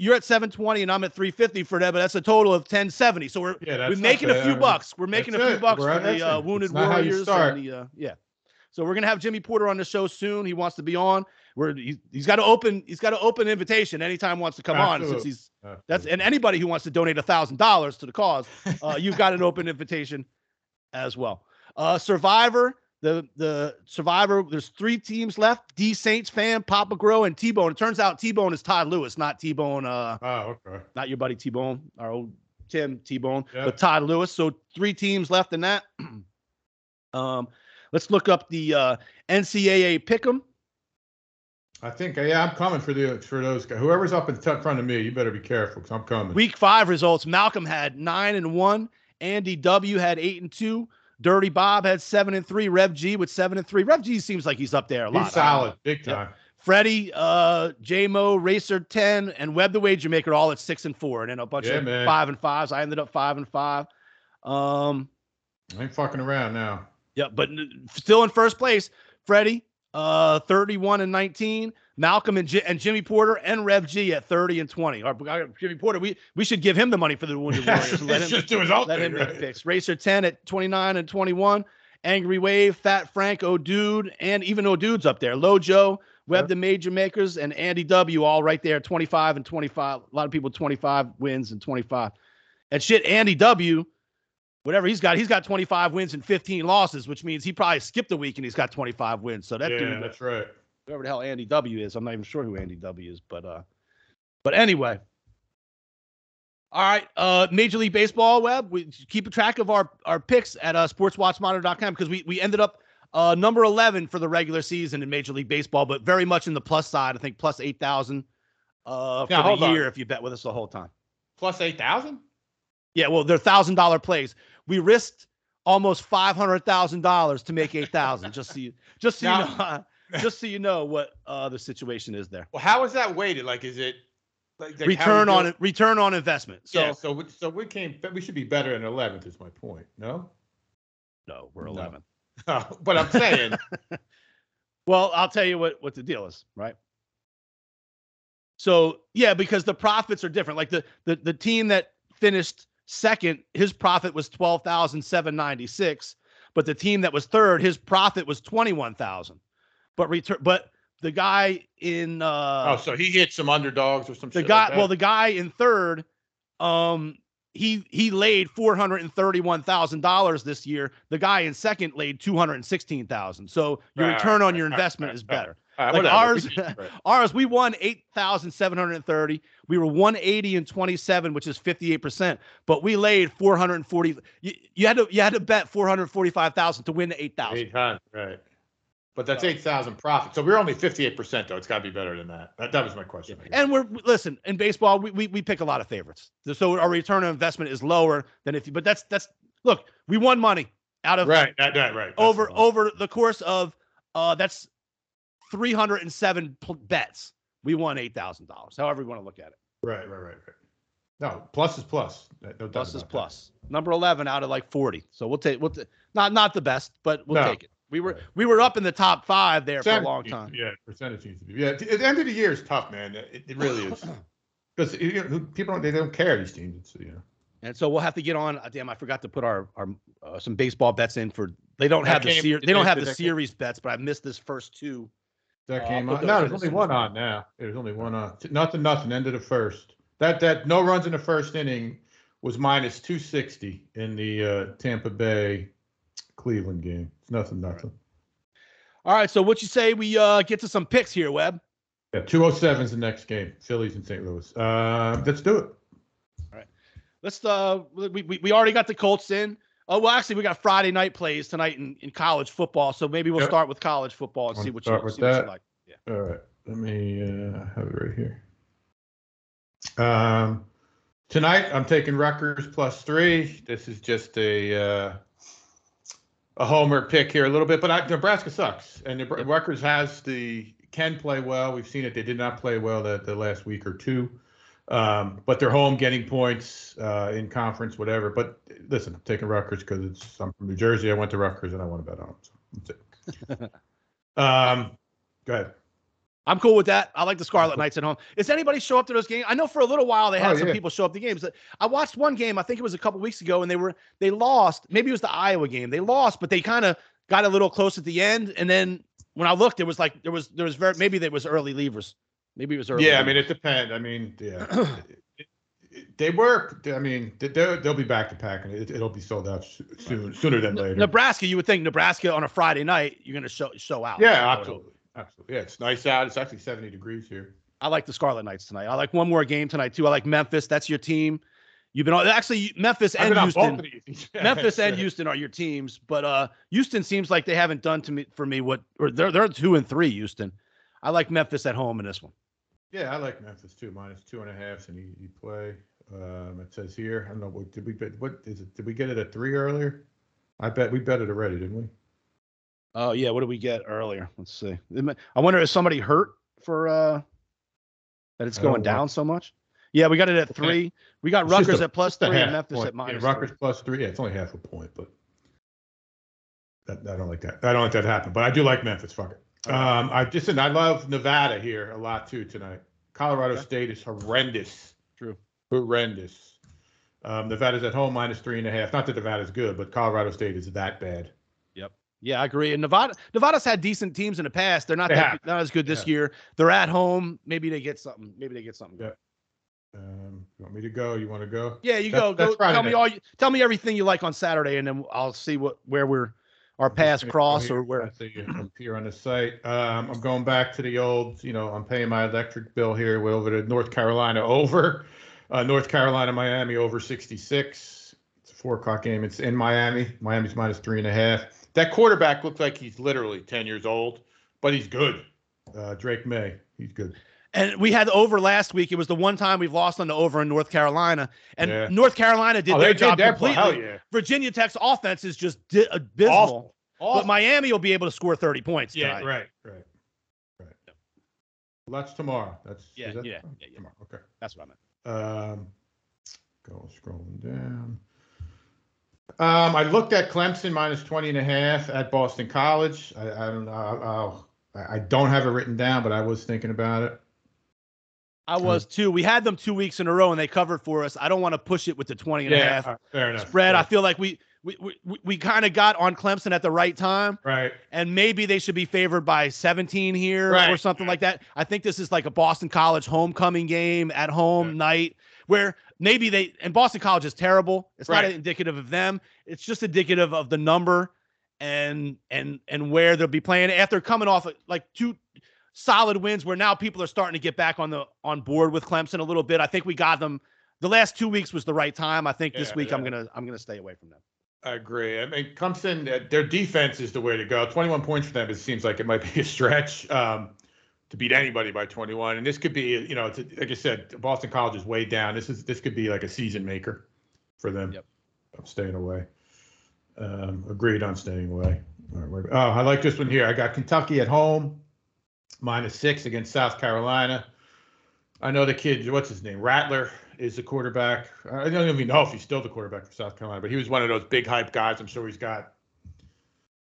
You're at 720 and I'm at 350 for that, but that's a total of 1070. So we're yeah, we're making a few bucks. We're making a few it. bucks We're- for the uh, wounded It's not how you warriors. The, uh, yeah. So we're gonna have Jimmy Porter on the show soon. He wants to be on. We're he's, he's got to open. He's got to open invitation anytime he wants to come on. Since Absolutely. he's that's and anybody who wants to donate a thousand dollars to the cause, uh, you've got an open invitation as well. Uh, Survivor, the the Survivor. There's three teams left: D Saints fan, Papa Grow, and T Bone. It turns out T Bone is Todd Lewis, not T Bone. Uh, Oh, okay. not your buddy T Bone, our old Tim T Bone, but Todd Lewis. So three teams left in that. um, let's look up the uh, NCAA pick'em. I think yeah, I'm coming for the for those guys. Whoever's up in front of me, you better be careful because I'm coming. Week five results: Malcolm had nine and one. Andy W had eight and two. Dirty Bob had seven and three. Rev G with seven and three. Rev G seems like he's up there a lot. He's solid, big time. Freddie, uh, J-Mo, Racer 10, and Web the Wager Maker all at six and four. And then a bunch Yeah, of man. five and fives. I ended up five and five. Um, I ain't fucking around now. Yeah, but still in first place, Freddie, uh, 31 and 19. Malcolm and, J- and Jimmy Porter and Rev G at 30 and 20. Our, our Jimmy Porter, we we should give him the money for the Wounded Warriors. let him just do his own let him thing, make right? picks. Racer 10 at 29 and 21. Angry Wave, Fat Frank, O'Dude, and even O'Dude's up there. Lojo, Web Yep. the Wager Makers, and Andy W. all right there, 25 and 25. A lot of people 25 wins and 25. And shit, Andy W. whatever he's got. He's got 25 wins and 15 losses, which means he probably skipped a week and he's got 25 wins. So that yeah, dude, that's right. whoever the hell Andy W is, I'm not even sure who Andy W is, but uh, but anyway. All right, uh, Major League Baseball Webb. We keep a track of our our picks at uh, sportswatchmonitor.com because we we ended up uh, number 11 for the regular season in Major League Baseball, but very much in the plus side. I think plus 8,000 uh, for Now, the on. year if you bet with us the whole time. Plus eight thousand. Yeah, well, they're thousand dollar plays. We risked almost five hundred thousand dollars to make eight thousand. just so you, just so you know, just so you know what uh, the situation is there. Well, how is that weighted? Like, is it like like return on it. Return on investment. So yeah, so we, so we came. We should be better than eleventh. Is my point. No, no, we're No. but I'm saying. Well, I'll tell you what what the deal is, right? So yeah, because the profits are different. Like the the the team that finished second, his profit was twelve thousand seven ninety six, but the team that was third, his profit was twenty one thousand. But return, but the guy in uh, oh, so he hit some underdogs or some. the shit guy Like well the guy in third um he he laid four hundred and thirty one thousand dollars this year. The guy in second laid two hundred and sixteen thousand. So your return on your investment is better. Right, like ours- We can- right. Ours, we won eight thousand seven hundred and thirty. We were one eighty and twenty seven, which is fifty eight percent. But we laid four hundred and forty. You, you had to you had to bet four hundred forty five thousand to win the eight thousand. Eight hundred, right? But that's eight thousand profit. So we're only fifty-eight percent, though. It's got to be better than that. That, that was my question. And we're listen in baseball, we, we we pick a lot of favorites. So our return on investment is lower than if you. But that's that's look, we won money out of right, that, that, right. that's over fine. over the course of uh that's 307 pl- bets. We won eight thousand dollars. However you want to look at it. Right, right, right, right. No, plus is plus. No Plus is about that. plus. Number 11 out of like 40. So we'll take we'll ta- not not the best, but we'll No. take it. We were Right. we were up in the top five there for a long time. be- Yeah, percentage needs to be. Yeah, at the end of the year is tough, man. It, it really is. Because people don't, they don't care these teams. It's, you know. And so we'll have to get on. uh, Damn, I forgot to put our our uh, some baseball bets in for. They don't That have the series. they don't have the series bets, but I missed this first two. That came on. No, there's only one on now. There's only one on. Nothing, nothing. End of the first. That that no runs in the first inning was minus two sixty in the uh, Tampa Bay Cleveland game. It's nothing, nothing. All right, so what you say we uh get to some picks here, Webb? Yeah, two oh seven is the next game. Phillies and St. Louis. Uh, let's do it. All right. Let's uh we, we, we already got the Colts in. Oh well, actually we got Friday night plays tonight in, in college football, so maybe we'll Yep. start with college football and see what you see what you like. All right. Let me uh, have it right here. Um, tonight I'm taking Rutgers plus three. This is just a uh, a homer pick here a little bit, but I, Nebraska sucks, and Nebra- Rutgers has the can play well. We've seen it. They did not play well the, the last week or two, um, but they're home getting points uh, in conference, whatever. But listen, I'm taking Rutgers because it's I'm from New Jersey. I went to Rutgers and I want to bet on them. So that's it. um, go ahead. I'm cool with that. I like the Scarlet Knights at home. Does anybody show up to those games? I know for a little while they had Oh, some yeah. people show up to games. I watched one game. I think it was a couple weeks ago, and they were they lost. Maybe it was the Iowa game. They lost, but they kind of got a little close at the end. And then when I looked, it was like there was there was very maybe there was early leavers. Maybe it was early. Yeah, I mean, it depends. I mean, yeah, they work. I mean, they- they'll, be back to packing. It, it'll be sold out soon, sooner than later. Nebraska. You would think Nebraska on a Friday night you're going to show show out. Yeah, I would hope. absolutely, absolutely. Yeah, it's nice out. It's actually seventy degrees here. I like the Scarlet Knights tonight. I like one more game tonight too. I like Memphis. That's your team. You've been on actually Memphis and Houston. Memphis and. Houston are your teams, but uh, Houston seems like they haven't done to me for me what or they're they're two and three. Houston, I like Memphis at home in this one. Yeah, I like Memphis too. Minus two and a half, and you, you play. Um, it says here. I don't know. What did we bet? What is it? Did we get it at three earlier? I bet we bet it already, didn't we? Oh yeah, what did we get earlier? Let's see. I wonder if somebody hurt for uh that it's going know. down so much. Yeah, we got it at three. We got It's Rutgers a- at plus three and Memphis point. at minus. Yeah, Rutgers three. plus three. Yeah, it's only half a point, but that, I don't like that. I don't like that to happen. But I do like Memphis. Fuck it. Um, I just and I love Nevada here a lot too tonight. Colorado Okay. State is horrendous. True. Horrendous. Um, Nevada's at home minus three and a half. Not that Nevada's good, but Colorado State is that bad. Yep. Yeah, I agree. And Nevada, Nevada's had decent teams in the past. They're not They that, not as good this Yeah. year. They're at home. Maybe they get something. Maybe they get something. Yeah. good. Um, you want me to go? You want to go? Yeah, you That's- go. that's Go. Friday Tell me all. You, tell me everything you like on Saturday, and then I'll see what where we're our paths Just gonna go cross or where. I see you up here on the site. Um, I'm going back to the old, you know, I'm paying my electric bill here. We're over to North Carolina over. Uh, North Carolina, Miami over 66. It's a four o'clock game. It's in Miami. Miami's minus three and a half. That quarterback looks like he's literally 10 years old, but he's good. Uh, Drake Maye, he's good. And we had over last week. It was the one time we've lost on the over in North Carolina, and Yeah. North Carolina did Oh, their job did completely. Yeah. Virginia Tech's offense is just di- abysmal, Awful. but Miami will be able to score 30 points Yeah, tonight. right, right, right. Well, that's tomorrow. That's Yeah, that- yeah, yeah, yeah. Tomorrow. Okay. That's what I meant. Um, go scrolling down. Um, I looked at Clemson minus 20 and a half at Boston College. I, I don't know. I'll, I I don't have it written down, but I was thinking about it. I was too. We had them two weeks in a row, and they covered for us. I don't want to push it with the 20 and a half fair enough. spread. I feel like we we we, we kind of got on Clemson at the right time. right. and maybe they should be favored by 17 here or Right, something like that. I think this is like a Boston College homecoming game at home Yeah. night where maybe they and Boston College is terrible. It's not indicative of them. It's just indicative of the number and and and where they'll be playing after coming off like two solid wins where now people are starting to get back on the on board with Clemson a little bit. I think we got them the last 2 weeks was the right time. I think this Yeah, week I'm going to I'm to stay away from them. I agree. I mean, Clemson, uh, their defense is the way to go. 21 points for them. It seems like it might be a stretch um, to beat anybody by 21. And this could be, you know, it's a, like I said, Boston College is way down. This is this could be like a season maker for them. Yep. I'm staying away. Um, agreed on staying away. All right, wait- oh, I like this one here. I got Kentucky at home, minus six against South Carolina. I know the kid. What's his name? Rattler is the quarterback. I don't even know if he's still the quarterback for South Carolina, but he was one of those big hype guys. I'm sure he's got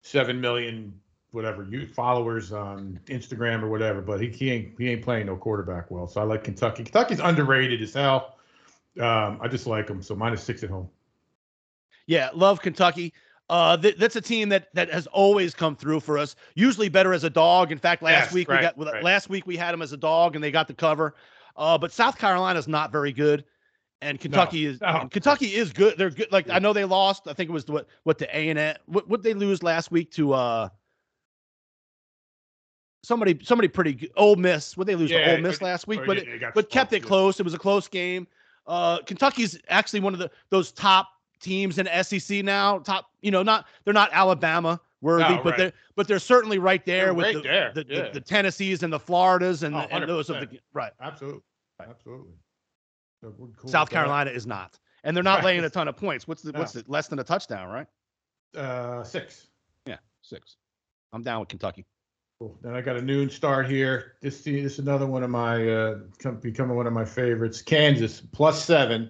seven million whatever you followers on Instagram or whatever. But he, he ain't he ain't playing no quarterback well. So I like Kentucky. Kentucky's underrated as hell. Um, I just like him. So minus six at home. Yeah, love Kentucky. Uh, th- that's a team that that has always come through for us. Usually better as a dog. In fact, last Yes, week right, we got right. last week we had them as a dog and they got the cover. Uh, but South Carolina's not very good, and Kentucky is no. Kentucky is good. They're good. Like I know they lost. I think it was what what the A and M. What what they lose last week to uh somebody somebody pretty good. Ole Miss. What they lose to Yeah, Ole Miss last week, but yeah, got but kept it close. It was a close game. Uh, Kentucky's actually one of the those top teams in SEC now. Top, you know, not they're not Alabama worthy, No, but right. they're but they're certainly right there They're with right the, there, the, the, yeah. the Tennessees and the Floridas and, Oh, and those of the 100%. right. Absolutely. Absolutely. So we're cool South. Carolina is not, and they're not Right. laying a ton of points. What's the No. what's the less than a touchdown, right? Uh, six. Yeah, six. I'm down with Kentucky. Cool. Then I got a noon start here. This this is another one of my uh, come, becoming one of my favorites. Kansas plus seven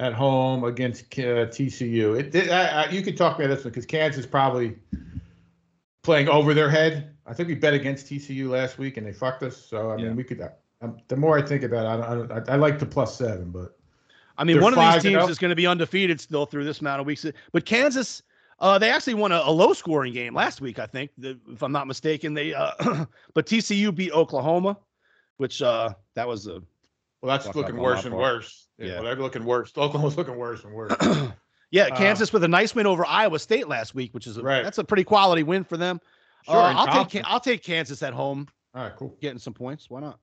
at home against uh, TCU. It, it I, I, you could talk about this one because Kansas probably playing over their head. I think we bet against TCU last week and they fucked us. So I mean, Yeah. we could. Um, the more I think about it, I, don't- I, like the plus seven, but I mean, one of these teams is going to be undefeated still through this amount of weeks. But Kansas, uh, they actually won a, a low scoring game last week, I think, the, if I'm not mistaken. They, uh, but TCU beat Oklahoma, which uh, that was a well, that's Fuck looking up on worse and part. worse. Yeah, well, they're looking worse. Oklahoma's looking worse and worse. yeah, Uh, Kansas with a nice win over Iowa State last week, which is a, Right. that's a pretty quality win for them. Sure, Uh, and I'll take Thompson. I'll take Kansas at home, All right, cool. getting some points. Why not?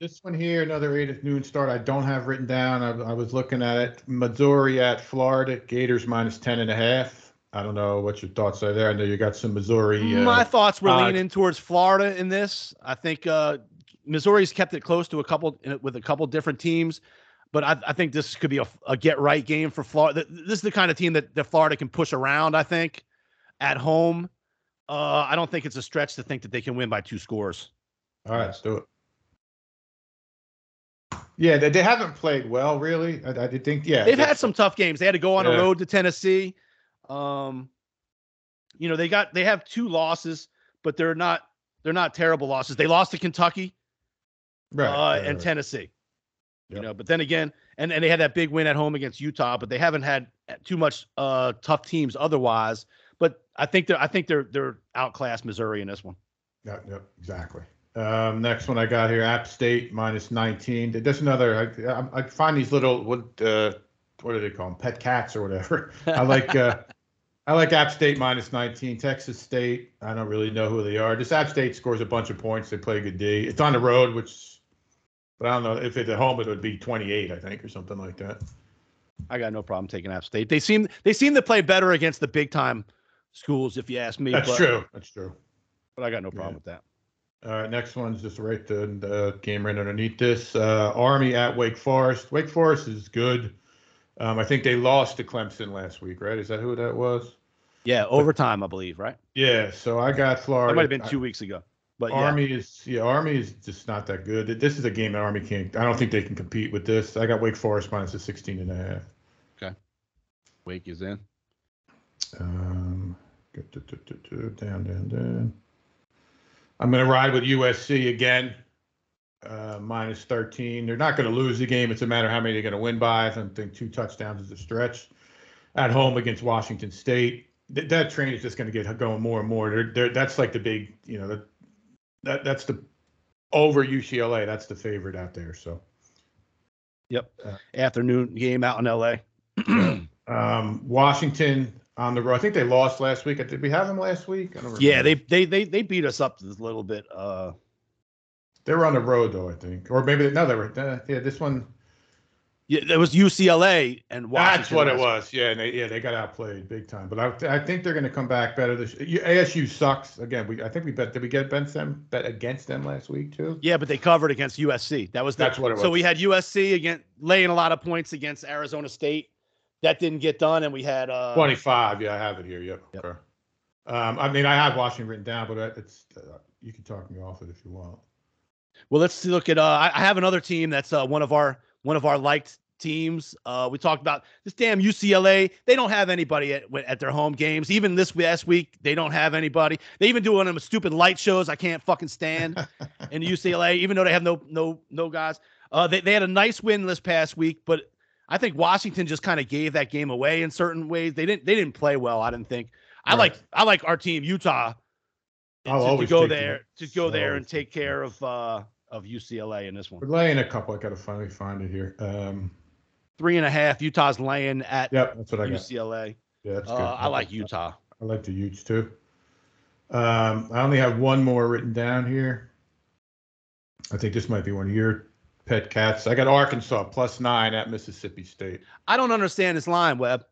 This one here, another eight at noon start. I don't have written down. I, I was looking at it. Missouri at Florida. Gators minus ten and a half. I don't know what your thoughts are there. I know you got some Missouri. Uh, My thoughts were uh, leaning towards Florida in this. I think uh, Missouri's kept it close to a couple with a couple different teams, but I, I think this could be a, a get right game for Florida. This is the kind of team that, that Florida can push around. I think at home. Uh, I don't think it's a stretch to think that they can win by two scores. all right, let's do it. Yeah, they, they haven't played well, really. I, I think. Yeah, They've they- had some tough games. They had to go on a road to Tennessee. Um, you know they got they have two losses, but they're not they're not terrible losses. They lost to Kentucky. Right, uh, right, and. Tennessee. You know, but then again, and, and they had that big win at home against Utah, but they haven't had too much uh tough teams otherwise. But I think they're I think they're they're outclassed Missouri in this one. Yeah, yeah, exactly. Um, next one I got here, App State minus 19. There's another. I, I, I find these little what uh, what do they call them? Pet cats or whatever. I like uh, I like App State minus 19. Texas State. I don't really know who they are. Just App State scores a bunch of points. They play a good D. It's on the road, which, but I don't know if it's at home. It would be 28, I think, or something like that. I got no problem taking App State. They seem they seem to play better against the big time schools, if you ask me. That's but, true. That's true. But I got no problem Yeah. with that. All right, next one's just right the, the game right underneath this. Uh, Army at Wake Forest. Wake Forest is good. Um, I think they lost to Clemson last week, right? Is that who that was? Yeah, overtime, I believe, right? Yeah. So I got Florida. That might have been two weeks ago. But yeah, Army is yeah, Army is just not that good. This is a game that Army can't. I don't think they can compete with this. I got Wake Forest minus a 16 and a half. Okay. Wake is in. Um, down, down, down. I'm going to ride with USC again, uh, minus 13. They're not going to lose the game. It's a matter of how many they're going to win by. I don't think two touchdowns is a stretch. At home against Washington State, Th- that train is just going to get going more and more. They're, they're, that's like the big, you know, that, that that's the over UCLA. That's the favorite out there. So. Yep. Uh, Afternoon game out in LA. Um, Washington on the road. I think they lost last week. Did we have them last week? I don't yeah, they, they they they beat us up a little bit. Uh They were on the road though, I think, or maybe no, they were. Uh, yeah, this one. Yeah, it was UCLA and Washington. That's what it was. Yeah, and they, yeah, they got outplayed big time. But I, I think they're going to come back better. This ASU sucks again. We I think we bet. Did we get against them? Bet against them last week too. Yeah, but they covered against USC. That was the, That's what it was. So we had USC again laying a lot of points against Arizona State. That didn't get done, and we had uh Twenty five. Yeah, I have it here. Yep. Yep. Okay. Um, I mean, I have Washington written down, but it's uh, you can talk me off it if you want. Well, let's look at. Uh, I I have another team that's uh, one of our one of our liked teams. Uh, we talked about this damn UCLA. They don't have anybody at at their home games. Even this last week, they don't have anybody. They even do one of them stupid light shows. I can't fucking stand in UCLA, even though they have no no no guys. Uh, they they had a nice win this past week, but I think Washington just kind of gave that game away in certain ways. They didn't they didn't play well. I didn't think. I Right. like I like our team Utah I'll to, to go there to go there and take take care of uh of UCLA in this one. We're laying a couple. I got to finally find it here. Um, Three and a half. Utah's laying at yep, that's what I got. UCLA. Yeah, that's Uh, good. I like Utah. I like the Utes too. Um, I only have one more written down here. I think this might be one of your pet cats. I got Arkansas plus nine at Mississippi State. I don't understand this line, Webb.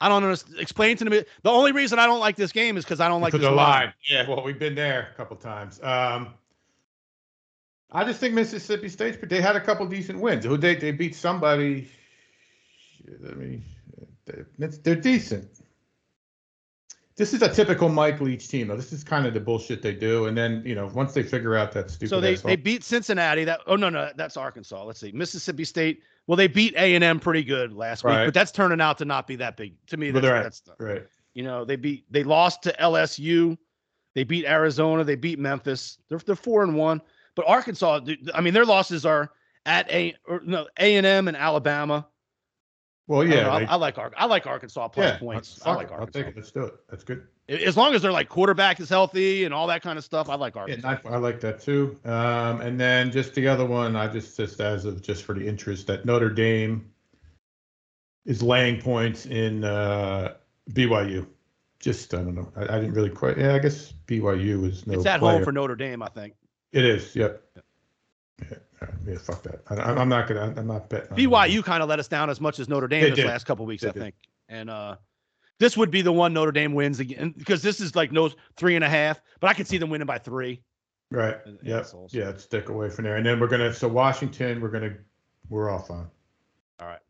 I don't understand. Explain to me. The only reason I don't like this game is because I don't like Because this the line. line. Yeah, well, we've been there a couple times. Um, I just think Mississippi State. But they had a couple decent wins. Who they they beat somebody. I mean, they're, they're decent. This is a typical Mike Leach team. Though. This is kind of the bullshit they do, and then you know once they figure out that stupid. So they, ass they beat Cincinnati. That oh no no that's Arkansas. Let's see Mississippi State. Well they beat A and M pretty good last week, Right. but that's turning out to not be that big to me. That's, they're that's right. you know they beat they lost to LSU, they beat Arizona, they beat Memphis. They're they're four and one, but Arkansas. I mean their losses are at a or no A and M and Alabama. Well, I yeah, I, they- I like Ar- I like Arkansas plus yeah. points. I fuck like Arkansas take it. Let's do it. That's good. as long as their like quarterback is healthy and all that kind of stuff. I like Arkansas. I, I like that too. Um, and then just the other one, I just just as of just for the interest that Notre Dame is laying points in uh, BYU. Just I don't know. I, I didn't really quite. Yeah, I guess BYU is no. it's at player. home for Notre Dame, I think. It is. Yep. Yeah, yeah, fuck that. I, I'm I'm not gonna. I'm not betting. BYU kind of let us down as much as Notre Dame They this did. last couple weeks, They I did. think. And uh, this would be the one Notre Dame wins again because this is like no three and a half, but I could see them winning by three. Right. And- and Yep. also- Yeah. Stick away from there, and then we're gonna. So Washington, we're gonna. We're off on. All right.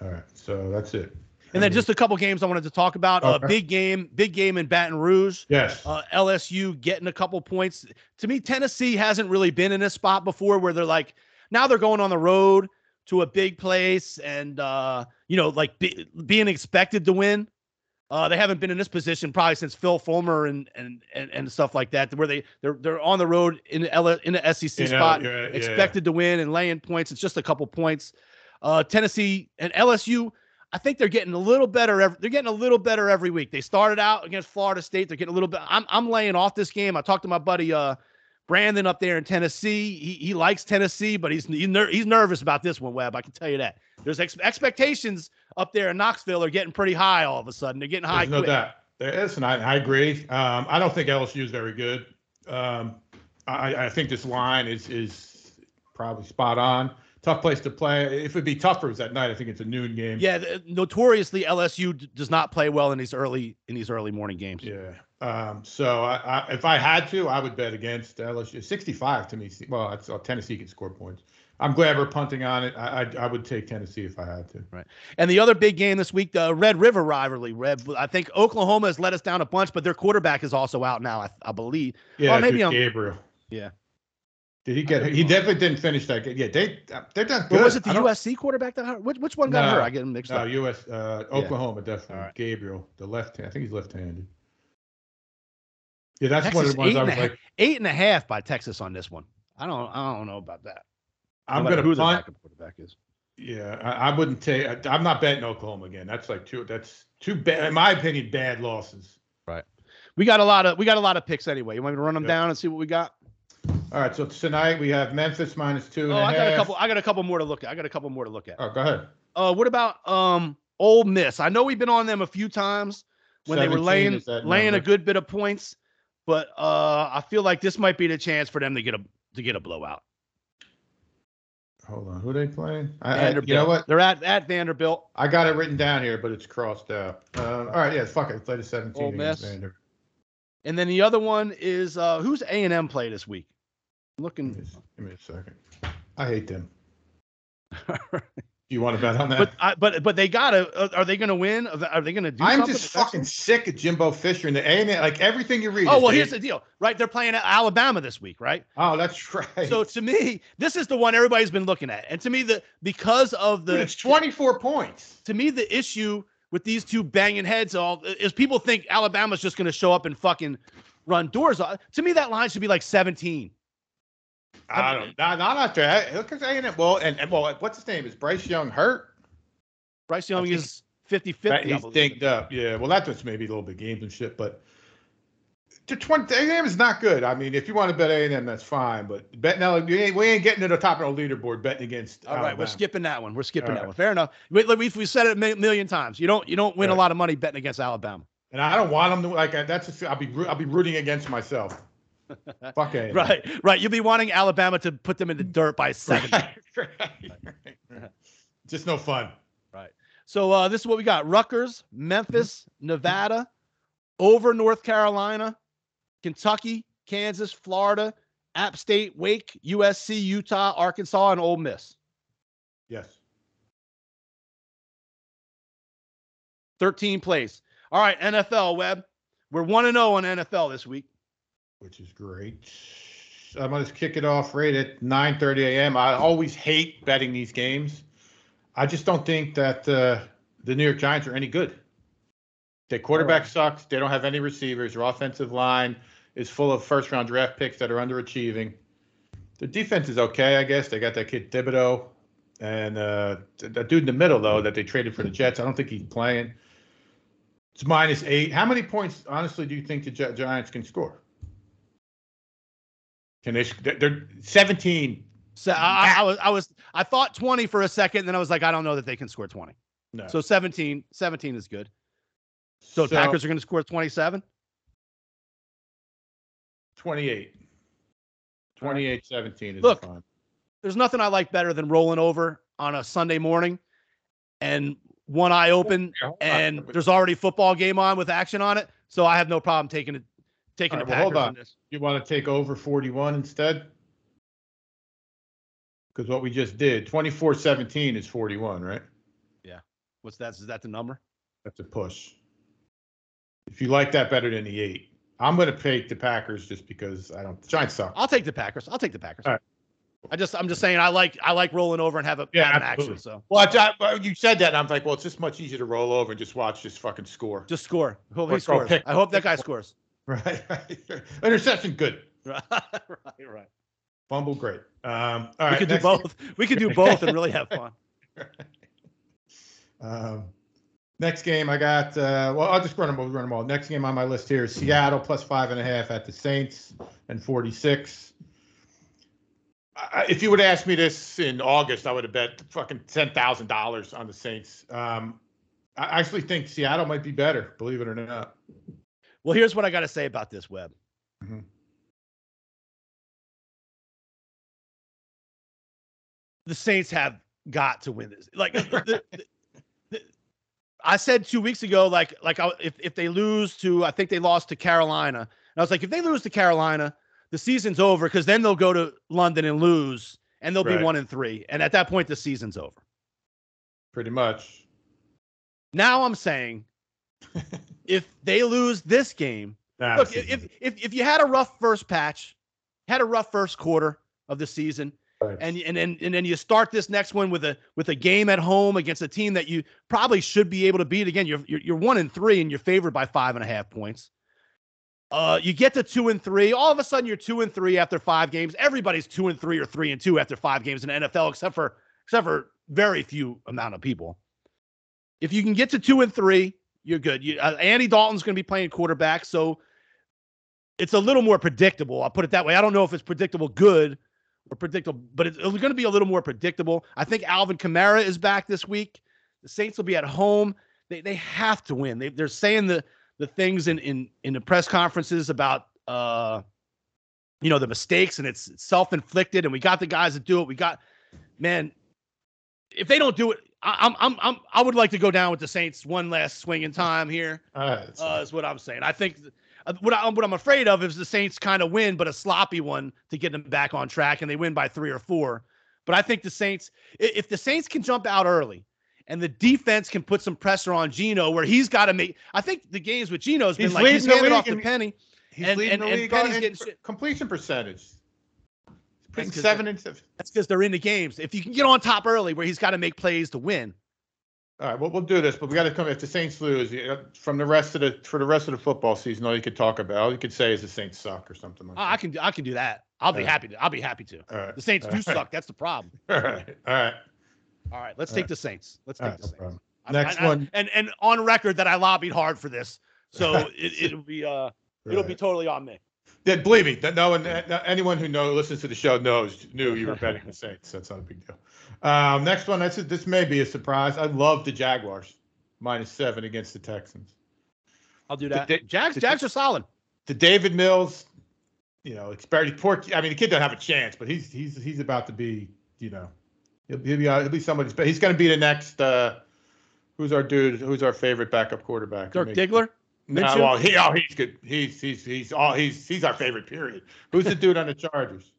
All right. So that's it. And then just a couple games I wanted to talk about. A Okay. big game, big game in Baton Rouge. yes. Uh, LSU getting a couple points. To me, Tennessee hasn't really been in a spot before where they're like, now they're going on the road to a big place and, uh, you know, like be, being expected to win. Uh, they haven't been in this position probably since Phil Fulmer and and and, and stuff like that, where they they're they're on the road in the L, in the SEC You know, spot, yeah, yeah. expected to win and laying points. It's just a couple points. Uh, Tennessee and LSU, I think they're getting a little better. Every, they're getting a little better every week. They started out against Florida State. They're getting a little bit. I'm I'm laying off this game. I talked to my buddy uh Brandon up there in Tennessee. He, he likes Tennessee, but he's he's, ner- he's nervous about this one, Webb. I can tell you that. There's ex- expectations up there in Knoxville are getting pretty high all of a sudden. They're getting high. There's no quick. doubt. There is, and I, I agree. Um, I don't think LSU is very good. Um, I, I think this line is is probably spot on. Tough place to play. If it'd be tougher, it's at night. I think it's a noon game. Yeah, notoriously LSU d- does not play well in these early in these early morning games. Yeah. Um, so I, I, if I had to, I would bet against LSU. 65 to me. Well, that's, uh, Tennessee can score points. I'm glad we're punting on it. I, I, I would take Tennessee if I had to. Right. And the other big game this week, the Red River rivalry. Red, I think Oklahoma has let us down a bunch, but their quarterback is also out now. I, I believe. Yeah, Oh, maybe I'm- Gabriel. Yeah. Did he get? He definitely didn't finish that game. Yeah, they they're done Or good. was it the USC quarterback that hurt? Which, which one got No, hurt? I get them mixed No, up. U.S. Uh, Oklahoma definitely. All right. Gabriel, the left hand. I think he's left-handed. Yeah, that's one of the ones I was a half- like, Eight and a half by Texas on this one. I don't. I don't know about that. I'm No gonna who the punt. backup quarterback is. Yeah, I, I wouldn't take. I, I'm not betting Oklahoma again. That's like two. That's two bad, in my opinion, bad losses. Right. We got a lot of we got a lot of picks anyway. You want me to run them Yeah. down and see what we got? All right, so tonight we have Memphis minus two and Oh, I got a couple. I got a couple more to look at. I got a couple more to look at. Oh, go ahead. Uh, what about um Ole Miss? I know we've been on them a few times when they were 17 laying laying a good bit of points, but uh, I feel like this might be the chance for them to get a to get a blowout. Hold on, who they playing? I, I, Vanderbilt. you know what? They're at at Vanderbilt. I got it written down here, but it's crossed out. Uh, all right, yeah, fuck it. Play the 17 Ole Miss. Vanderbilt. And then the other one is uh, who's A and M play this week? Give Looking, me, a- give me a second. I hate them. Do you want to bet on that? but I, but but they gotta. Uh, are they gonna win? Are they, gonna do? I'm something just fucking one? sick of Jimbo Fisher and the A like everything you read. Oh well, here's the deal, right? They're playing at Alabama this week, right? Oh, that's right. So to me, this is the one everybody's been looking at, and to me, the because of Dude, the it's 24 points. to me the issue with these two banging heads all is people think Alabama's just going to show up and fucking run doors. off. To me, that line should be like 17. I don't. Not, not after that. Look at A and Well, and, and well, what's his name? Is Bryce Young hurt? Bryce Young is 50 50. he's dinged up. Yeah. Well, that's just maybe a little bit games and shit, but. The 20 A and M is not good. I mean, if you want to bet A and M, that's fine. But betting L- we ain't, we ain't getting to the top of the leaderboard betting against. All right, we're skipping that one. We're skipping All that right. one. Fair enough. We, we, we've said it a million times. You don't you don't win a lot of money betting against Alabama. And I don't want them to like. That's just, I'll be I'll be rooting against myself. Fuck. Right, right. You'll be wanting Alabama to put them in the dirt by seven. Right, right, right. Just no fun. Right. So uh, this is what we got: Rutgers, Memphis, Nevada, over North Carolina, Kentucky, Kansas, Florida, App State, Wake, USC, Utah, Arkansas, and Ole Miss. Yes. 13 plays. All right, NFL Webb. We're 1 and 0 on NFL this week. Which is great. I'm gonna just kick it off right at 9:30 a.m. I always hate betting these games. I just don't think that uh, the New York Giants are any good. Their quarterback sucks. They don't have any receivers. Their offensive line is full of first-round draft picks that are underachieving. The defense is okay, I guess. They got that kid Thibodeaux, and uh, that dude in the middle though that they traded for the Jets. I don't think he's playing. It's minus eight. How many points, honestly, do you think the Gi- Giants can score? Can they? They're they're 17. So I, I was I was I thought 20 for a second, then I was like, I don't know that they can score 20. No. So 17, 17 is good. So, the Packers are going to score 27. 28. 28 17 is Look, fine. There's nothing I like better than rolling over on a Sunday morning and one eye open Yeah, and there's already football game on with action on it. So I have no problem taking it taking All the well, Packers hold on. this. You want to take over 41 instead? Because what we just did, 24 17 is 41, right? Yeah. What's that? Is that the number? That's a push. If you like that better than the eight, I'm going to take the Packers just because I don't. The Giants suck. I'll take the Packers. I'll take the Packers. All right. I just I'm just saying I like I like rolling over and have a Yeah, have an action. absolutely. So Well, I, I- you said that, and I'm like, well, it's just much easier to roll over and just watch this fucking score. just score. Hope Or he scores. pick. I hope that guy scores. Right. right. Interception, good. right, right, right. Fumble, great. Um, all right. we could do both. We could do both and really have fun. Um, Next game, I got. Uh, well, I'll just run them. all- Run them all. Next game on my list here is Seattle plus five and a half at the Saints and forty six. If you would ask me this in August, I would have bet fucking ten thousand dollars on the Saints. Um, I actually think Seattle might be better, believe it or not. Well, here's what I got to say about this Webb. Mhm. The Saints have got to win this. Like the, the- the- I said two weeks ago, like like I, if if they lose to, I think they lost to Carolina, and I was like, if they lose to Carolina, the season's over because then they'll go to London and lose, and they'll Right. be one and three, and at that point the season's over. Pretty much. Now I'm saying, if they lose this game, Nah, Look, if, if if you had a rough first patch, had a rough first quarter of the season, Right. and and then and then you start this next one with a with a game at home against a team that you probably should be able to beat. Again, you're you're, you're one and three, and you're favored by five and a half points. Uh, you get to two and three. All of a sudden, you're two and three after five games. Everybody's two and three or three and two after five games in the NFL, except for except for very few amount of people. If you can get to two and three, you're good. You, uh, Andy Dalton's going to be playing quarterback, so it's a little more predictable. I'll put it that way. I don't know if it's predictable good or predictable, but it's, it's going to be a little more predictable. I think Alvin Kamara is back this week. The Saints will be at home. They they have to win. They they're saying the the things in in in the press conferences about uh you know the mistakes and it's self inflicted and we got the guys that do it. We got man. If they don't do it, I'm I'm I'm I would like to go down with the Saints one last swing in time here. Right, Uh, is what I'm saying. I think th- uh, what, I, what I'm afraid of is the Saints kind of win, but a sloppy one to get them back on track, and they win by three or four. But I think the Saints, if the Saints can jump out early, and the defense can put some pressure on Geno, where he's got to make. I think the games with Geno's been He's like he's handing off the Penny. He's and- leading and- the and league on getting completion percentage. Putting seven and seven. That's because they're in the games. If you can get on top early, where he's got to make plays to win. All right, well, we'll do this, but we got to come. If the Saints lose, uh, from the rest of the for the rest of the football season, all you could talk about, all you could say is the Saints suck or something like I, I that. can I can do that. I'll be happy to. I'll be happy to. All right, The Saints all do right. suck. That's the problem. All right, all right, All right, let's All take right. the Saints. Let's take the Saints. I- Next I- I- one. and and on record that I lobbied hard for this, so it, it'll be uh it'll be totally on me. Yeah, believe me, that no one, that- anyone who knows listens to the show knows knew you were betting the Saints. That's not a big deal. Um, next one, that's this may be a surprise. I love the Jaguars minus seven against the Texans. I'll do The that. da- Jags the- Jags are solid. The Davis Mills, you know, it's experiment. Poor, I mean, the kid doesn't have a chance, but he's he's he's about to be, you know, he'll, he'll be he'll be somebody's. But he's going to be the next. uh Who's our dude? Who's our favorite backup quarterback? Dirk Maybe- Diggler. No, well, he oh he's good. He's he's he's all he's he's our favorite. Period. Who's the dude on the Chargers?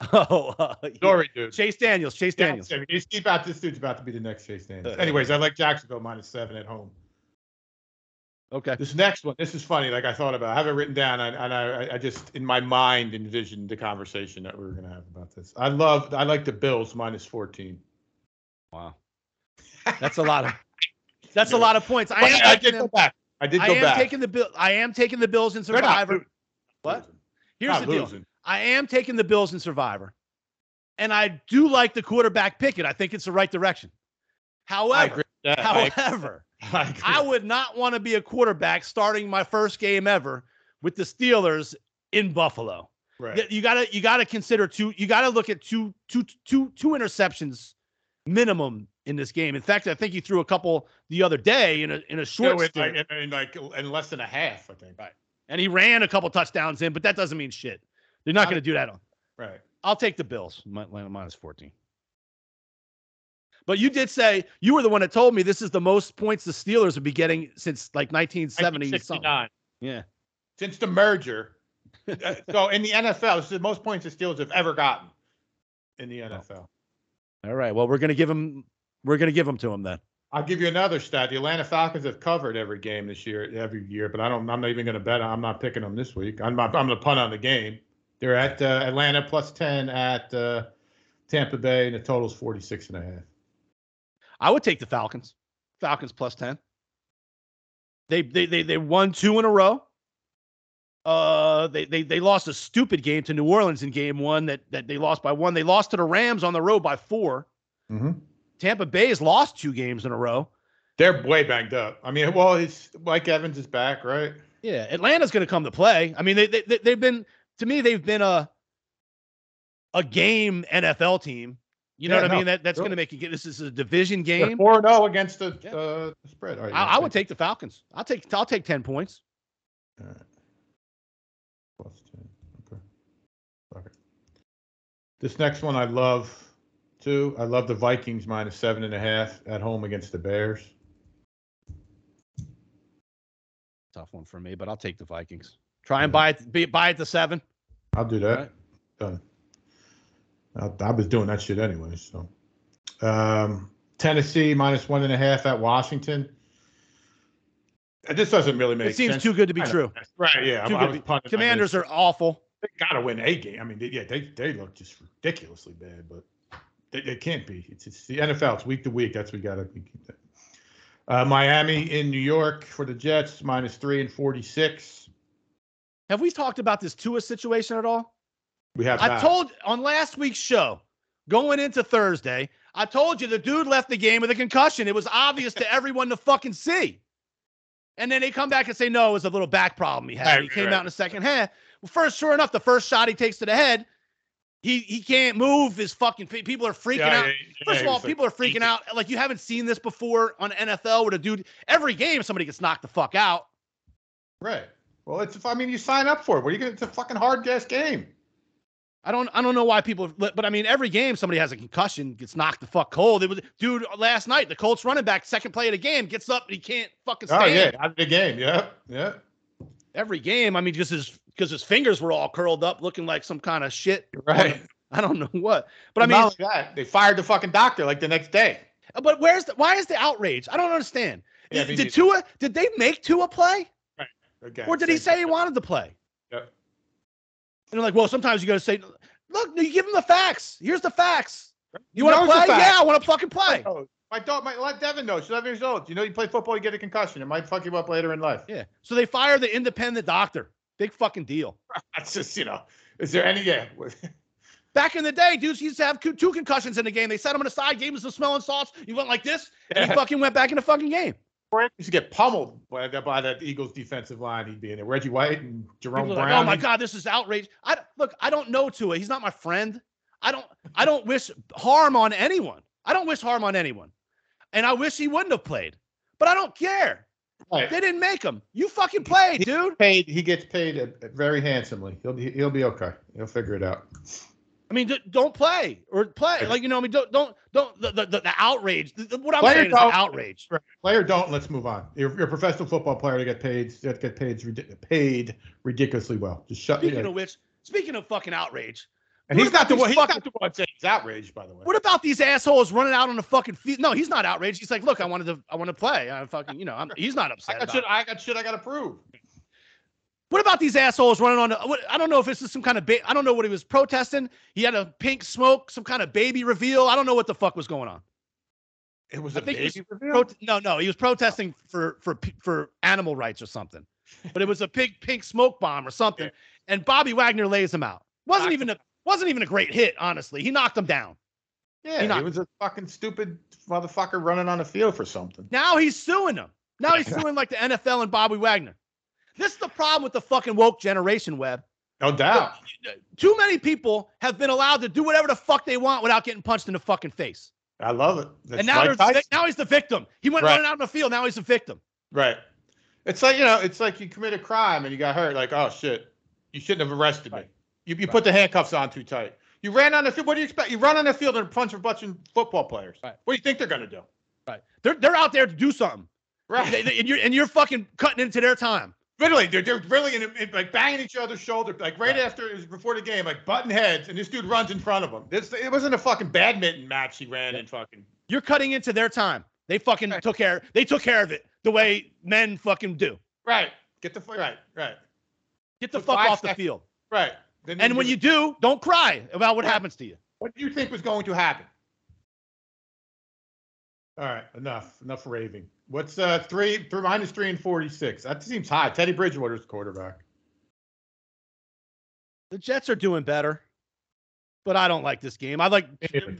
Oh, uh, Sorry, dude. Chase Daniels. Chase Yeah, Daniels. he's, he's about this dude's about to be the next Chase Daniels. Uh, Anyways, I like Jacksonville minus seven at home. Okay. This next one, this is funny. Like I thought about, I have it written down, and, and I, I just in my mind envisioned the conversation that we were going to have about this. I love, I like the Bills minus fourteen. Wow. That's a lot of. That's a lot of points. I I, I did go back. I did Go I am back. taking the bill. I am taking the Bills in not Survivor. What? Here's Not the deal. losing. I am taking the Bills in Survivor, and I do like the quarterback pick. It. I think it's the right direction. However. I, however, I. I would not want to be a quarterback starting my first game ever with the Steelers in Buffalo. Right. You gotta you gotta consider two. You gotta look at two two two two interceptions minimum in this game. In fact, I think he threw a couple the other day in a in a short No, in, stint, like, in, in like in less than a half, I think. Right. and he ran a couple touchdowns in. But that doesn't mean shit. They're not Not- going to do that. On. Right. I'll take the Bills mi- mi- minus fourteen. But you did say you were the one that told me this is the most points the Steelers would be getting since like 1970 something. Yeah. Since the merger. uh, so in the NFL, this is the most points the Steelers have ever gotten in the NFL. All right. Well, we're gonna give him. We're gonna give them to him then. I'll give you another stat. The Atlanta Falcons have covered every game this year, every year, but I don't. I'm not even going to bet. I'm not picking them this week. I'm not. I'm going to punt on the game. They're at uh, Atlanta plus ten at uh, Tampa Bay, and the total's 46 and a half. I would take the Falcons. Falcons plus 10. They they they they won two in a row. Uh they they they lost a stupid game to New Orleans in game 1 that that they lost by 1. They lost to the Rams on the road by 4. Mm-hmm. Tampa Bay has lost two games in a row. They're way banged up. I mean, well, it's Mike Evans is back, right? Yeah, Atlanta's going to come to play. I mean, they, they they- they've been to me they've been a a game NFL team. You know Yeah, what I mean? That that's sure. going to make you get this is a division game. four zero against the Yeah. uh, the spread. Right, I, I would take the Falcons. I'll take I'll take ten points. All right. Plus 10. Okay. Okay. This next one I love too. I love the Vikings minus seven and a half at home against the Bears. Tough one for me, but I'll take the Vikings. Try and buy it be, buy it to seven. I'll do that. Right. Done. I, I was doing that shit anyway. So, um, Tennessee minus one and a half at Washington. This doesn't really make sense. It seems sense. too good to be true. Right? Yeah. Too I, I Commanders are awful. they gotta win a game. I mean, they, yeah, they they look just ridiculously bad, but they, they can't be. It's, it's the NFL. It's week to week. That's we gotta we keep that. Uh, Miami in New York for the Jets minus three and forty six. Have we talked about this Tua situation at all? We have. I not. told on last week's show, going into Thursday, I told you the dude left the game with a concussion. It was obvious to everyone to fucking see. And then they come back and say, no, it was a little back problem he had. Right, he came right. out in the second half. Well, first, sure enough, the first shot he takes to the head, he he can't move. His fucking people are freaking Yeah, out. yeah, yeah, First he of all, was like- people are freaking out. Like you haven't seen this before on NFL where the dude every game somebody gets knocked the fuck out. Right. Well, it's. I mean, you sign up for it. What are you gonna? It's a fucking hard gas game. I don't I don't know why people but but I mean every game somebody has a concussion gets knocked the fuck cold. It was dude last night the Colts running back second play of the game gets up and he can't fucking oh, stand. Oh yeah, out of the game. Yeah, yeah. Every game I mean just his because his fingers were all curled up looking like some kind of shit. Right. I don't know what. But I mean not only that, they fired the fucking doctor like the next day. Uh, but where's the why is the outrage? I don't understand. Yeah, did, did. Tua did they make Tua play Again, or did he say he wanted to play? Yep. And they're like, well, sometimes you got to say, look, you give him the facts. Here's the facts. You want to play? Yeah, I want to fucking play. Oh, My dog, my let Devin know. She's 11 years old. You know, you play football, you get a concussion. It might fuck you up later in life. Yeah. So they fire the independent doctor. Big fucking deal. That's just, you know, is there any, yeah. Back in the day, dudes used to have two, concussions in the game. They set him on the side, gave him some smelling salts. He went like this, and he fucking went back in the fucking game. He used to get pummeled by, that- by that Eagles defensive line. He'd be in there. Reggie White and Jerome Brown. like, oh my god, this is outrage. I look, I don't know Tua. He's not my friend. I don't, I don't wish harm on anyone. I don't wish harm on anyone, and I wish he wouldn't have played. But I don't care. Right. They didn't make him. You fucking played, dude. Paid, he gets paid uh, very handsomely. He'll be, he'll be okay. He'll figure it out. I mean, don't play or play. Like you know, I mean, don't, don't, don't. The, the, the, outrage. what I'm Player saying is outrage. Player don't. Let's move on. You're, you're a professional football player to get paid. That get paid paid ridiculously well. Just shut. Speaking of which, speaking of fucking outrage, and what he's not the one. He's fucking- not the one saying he's outraged. By the way. What about these assholes running out on the fucking field? No, he's not outraged. He's like, look, I wanted to, I want to play. I fucking, you know, I'm, he's not upset. I got shit. it. I got shit. I got to prove. What about these assholes running on? The, what, I don't know if this is some kind of, ba- I don't know what he was protesting. He had a pink smoke, some kind of baby reveal. I don't know what the fuck was going on. It was I a think it was baby reveal. Pro- no, no, he was protesting for for for animal rights or something. But it was a pink pink smoke bomb or something. Yeah. And Bobby Wagner lays him out. wasn't even a wasn't even a great hit, honestly. He knocked him down. Yeah, He he was a fucking stupid motherfucker running on the field for something. Now he's suing him. Now he's suing like the NFL and Bobby Wagner. This is the problem with the fucking woke generation, Webb. No doubt. Too many people have been allowed to do whatever the fuck they want without getting punched in the fucking face. I love it. That's and now, like now he's the victim. He went Right. running out in the field. Now he's a victim. Right. It's like you know, it's like you commit a crime and you got hurt. Like, oh shit, you shouldn't have arrested me. Right. You, you put the handcuffs on too tight. You ran on the field. What do you expect? You run on the field and punch a bunch of football players. Right. What do you think they're gonna do? Right. They're they're out there to do something. Right. They- they- and you're and you're fucking cutting into their time. Literally, they're, they're really in, in, like banging each other's shoulder, like right, Right. after it was before the game, like button heads, and this dude runs in front of them. This it wasn't a fucking badminton match he ran in fucking. You're cutting into their time. They fucking Right. took care. They took care of it the way men fucking do. Right. Get the right, right, Get the fuck off the field. right. Then And when you do, don't cry about what happens to you. what do you think was going to happen? All right, enough, enough raving. What's uh three, three minus three and forty six? That seems high. Teddy Bridgewater's quarterback. The Jets are doing better, but I don't like this game. I like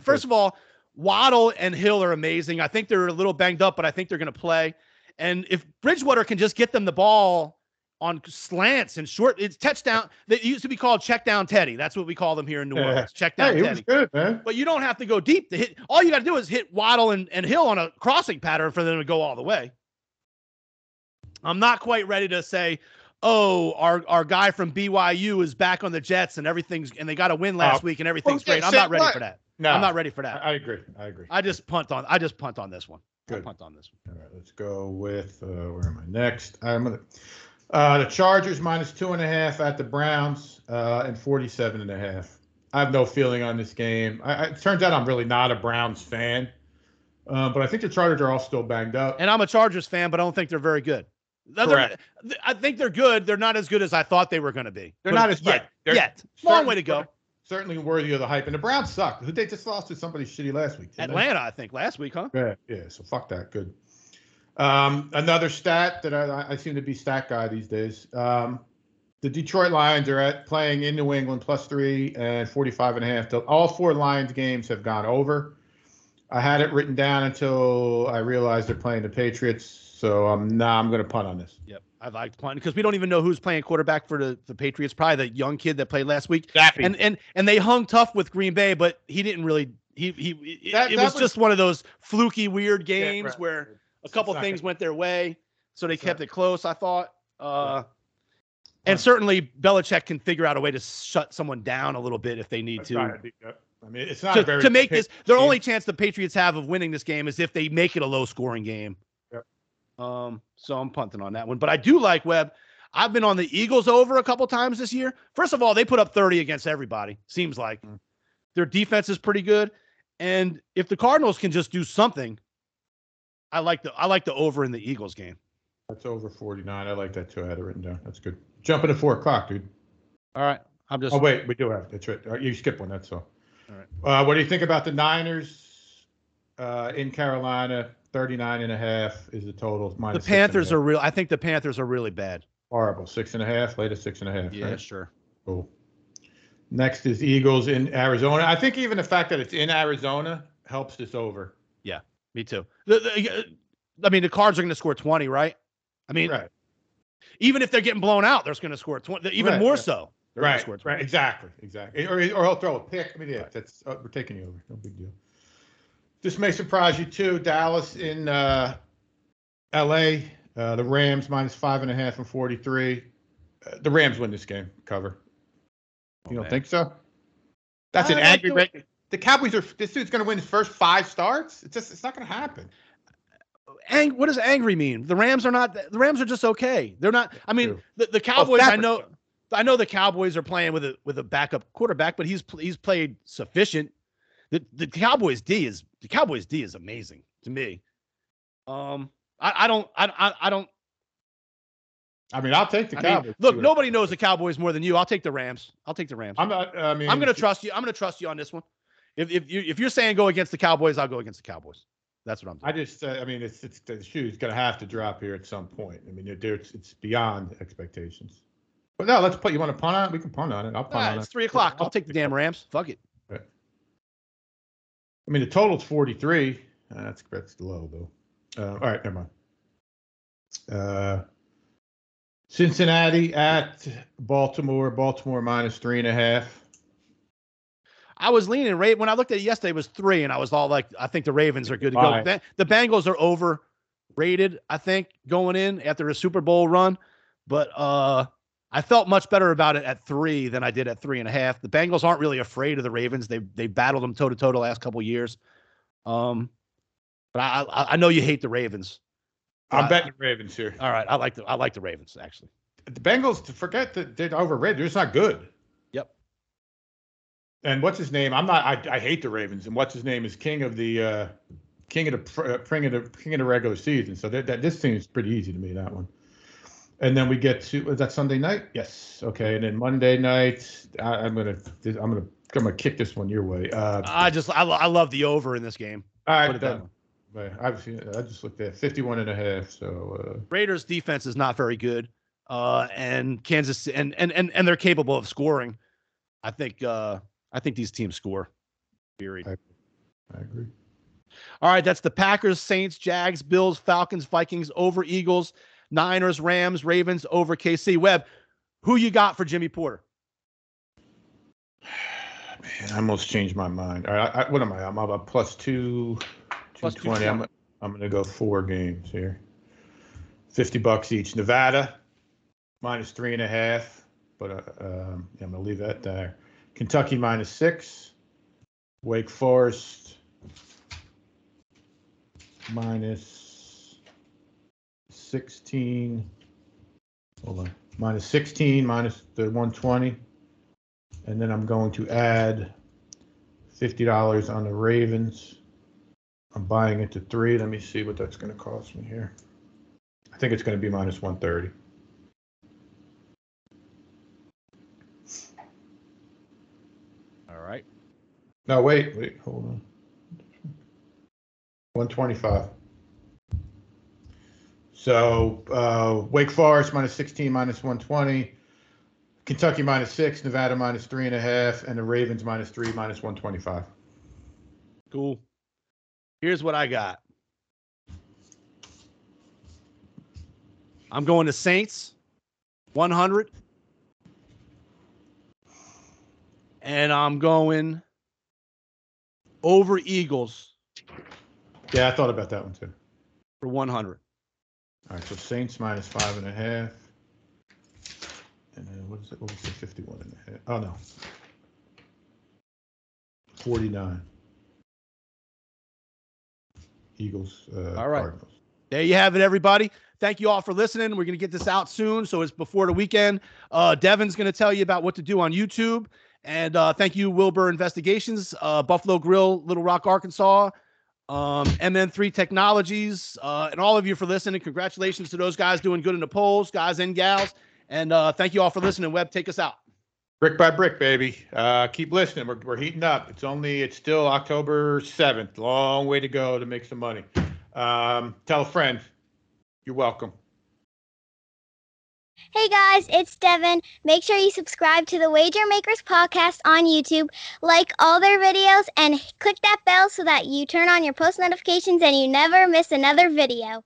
first of all, Waddle and Hill are amazing. I think they're a little banged up, but I think they're going to play. And if Bridgewater can just get them the ball on slants and short, it's touchdown. That used to be called check down Teddy. That's what we call them here in New Yeah. Orleans. Check down Hey, Teddy. was good, man. But you don't have to go deep to hit. All you got to do is hit Waddle and, and Hill on a crossing pattern for them to go all the way. I'm not quite ready to say, oh, our, our guy from BYU is back on the Jets and everything's and they got a win last Oh, week and everything's yeah, great. I'm not ready what? for that. No, I'm not ready for that. I agree. I agree. I just punt on. I just punt on this one. I Good. punt on this one. All right, let's go with uh, where am I next? I'm gonna uh, the Chargers minus two and a half at the Browns uh, and 47 and a half. I have no feeling on this game. I, I, it turns out I'm really not a Browns fan, uh, but I think the Chargers are all still banged up. And I'm a Chargers fan, but I don't think they're very good. They're- Correct. I think they're good. They're not as good as I thought they were going to be. They're But not as yet. They're Yet, long way to go. Certainly worthy of the hype. And the Browns suck. Who they just lost to somebody shitty last week? didn't they? Atlanta, I think, last week, huh? Yeah, yeah. So fuck that. Good. Um, another stat that I, I seem to be stat guy these days. Um, the Detroit Lions are at playing in New England plus three and 45 and a half. All four Lions games have gone over. I had it written down until I realized they're playing the Patriots. So I'm now I'm going to punt on this. Yep. I like to punt because we don't even know who's playing quarterback for the, the Patriots. Probably the young kid that played last week. Zappe. And and and they hung tough with Green Bay, but he didn't really. He he. it- That- it that was, was- just one of those fluky, weird Yeah, games right. where a couple things went their way, so they It's kept not- it close. I thought. Uh, and Fine. certainly Belichick can figure out a way to shut someone down a little bit if they need It's to. I mean, it's not to, very to make this their only chance the Patriots have of winning this game is if they make it a low scoring game. Yep. Um, so I'm punting on that one. But I do like Webb. I've been on the Eagles over a couple times this year. First of all, they put up 30 against everybody, seems like. Mm. Their defense is pretty good. And if the Cardinals can just do something, I like the I like the over in the Eagles game. That's over 49. I like that too. I had it written down. That's good. Jumping to four o'clock, dude. All right. I'm just Oh wait, we do have. That's right. Uh, You skip one. That's all. All right. Uh, what do you think about the Niners uh, in Carolina? 39 and a half is the total. the Minus six and Panthers are real I think the Panthers are really bad. horrible. Six and a half. Latest six and a half. Yeah, right? sure. Cool. Next is Eagles in Arizona. I think even the fact that it's in Arizona helps this over. Me too. The, the, uh, I mean, the Cards are going to score 20, right? I mean, Right. even if they're getting blown out, they're going to score 20, even Right, more right. so. Right. score 20. Right. Exactly. Exactly. Or, or he'll throw a pick. I mean, yeah, that's uh, we're taking you over. No big deal. This may surprise you too. Dallas in uh, L.A. Uh, the Rams minus five and a half and forty-three. Uh, the Rams win this game. Cover. You don't man. think so? That's I an like angry. The- Cowboys are. This dude's going to win his first five starts. It's just. It's not going to happen. Ang- what does angry mean? The Rams are not. The Rams are just okay. They're not. I mean, the, the Cowboys. I know. I know the Cowboys are playing with a with a backup quarterback, but he's he's played sufficient. The the Cowboys D is the Cowboys D is amazing to me. Um, I, I don't I, I I don't I mean, I'll take the I Cowboys. mean, look, nobody knows the Cowboys more than you. I'll take the Rams. I'll take the Rams. I'm not. I mean, I'm going to trust you. I'm going to trust you on this one. If if you if you're saying go against the Cowboys, I'll go against the Cowboys. That's what I'm Doing. I just, uh, I mean, it's it's the shoe's going to have to drop here at some point. I mean, it's, it's beyond expectations. But no, let's put. You want to punt on it? We can punt on it. I'll punt on it's it. three o'clock. I'll take the damn Rams. Fuck it. I mean, the total's 43. Uh, that's that's low though. Uh, all right, never mind. Uh, Cincinnati at Baltimore. Baltimore minus three and a half. I was leaning right when I looked at it yesterday. It was three, and I was all like, I think the Ravens are good to go. Five. The, Bengals are overrated. I think going in after a Super Bowl run, but uh, I felt much better about it at three than I did at three and a half. The Bengals aren't really afraid of the Ravens. They they battled them toe to toe the last couple years. Um, but I, I I know you hate the Ravens. I'm Uh, betting the Ravens here. All right, I like the I like the Ravens actually. The Bengals, forget that they're overrated. They're just not good. And what's his name? I'm not. I, I hate the Ravens. And what's his name is king of the uh, king of the uh, king of the king of the regular season. So that, that this seems pretty easy to me. That one. And then we get to is that Sunday night? Yes. Okay. And then Monday night, I, I'm gonna I'm gonna I'm gonna kick this one your way. Uh, I just I, I love the over in this game. all Put it that Then, but I've seen, I just looked at 51 and a half. So uh, Raiders defense is not very good. Uh, and Kansas and, and and and they're capable of scoring. I think uh I think these teams score. Period. I- I agree. All right, that's the Packers, Saints, Jags, Bills, Falcons, Vikings over Eagles, Niners, Rams, Ravens over KC. Webb, who you got for Jimmy Porter? Man, I almost changed my mind. All right, I, what am I? I'm about plus two, Plus 220. I'm, I'm going to go four games here. 50 bucks each. Nevada, minus three and a half. But uh, um, yeah, I'm going to leave that there. Kentucky, minus six. Wake Forest, minus 16. Hold on. Minus 16, minus the 120. And then I'm going to add $50 on the Ravens. I'm buying it to three. Let me see what that's going to cost me here. I think it's going to be minus 130. All right. No, wait, wait, hold on. 125. So uh, Wake Forest minus 16, minus 120. Kentucky minus six, Nevada minus three and a half, and the Ravens minus three, minus 125. Cool. Here's what I got. I'm going to Saints 100. And I'm going over Eagles Yeah, I thought about that one too. for 100. All right, so Saints minus five and a half. And then what is it? What was the 51 and a half? Oh, no. 49. Eagles, uh, All right. Cardinals. There you have it, everybody. Thank you all for listening. We're going to get this out soon, so it's before the weekend. Uh, Devin's going to tell you about what to do on YouTube. And uh, thank you, Wilbur Investigations, uh, Buffalo Grill, Little Rock, Arkansas, um, MN3 Technologies, uh, and all of you for listening. Congratulations to those guys doing good in the polls, guys and gals. And uh, thank you all for listening. Webb, take us out. Brick by brick, baby. Uh, keep listening. We're, we're heating up. It's only, it's still October 7th. Long way to go to make some money. Um, tell a friend. You're welcome. Hey guys, it's Devin. Make sure you subscribe to the Wager Makers podcast on YouTube, like all their videos, and click that bell so that you turn on your post notifications and you never miss another video.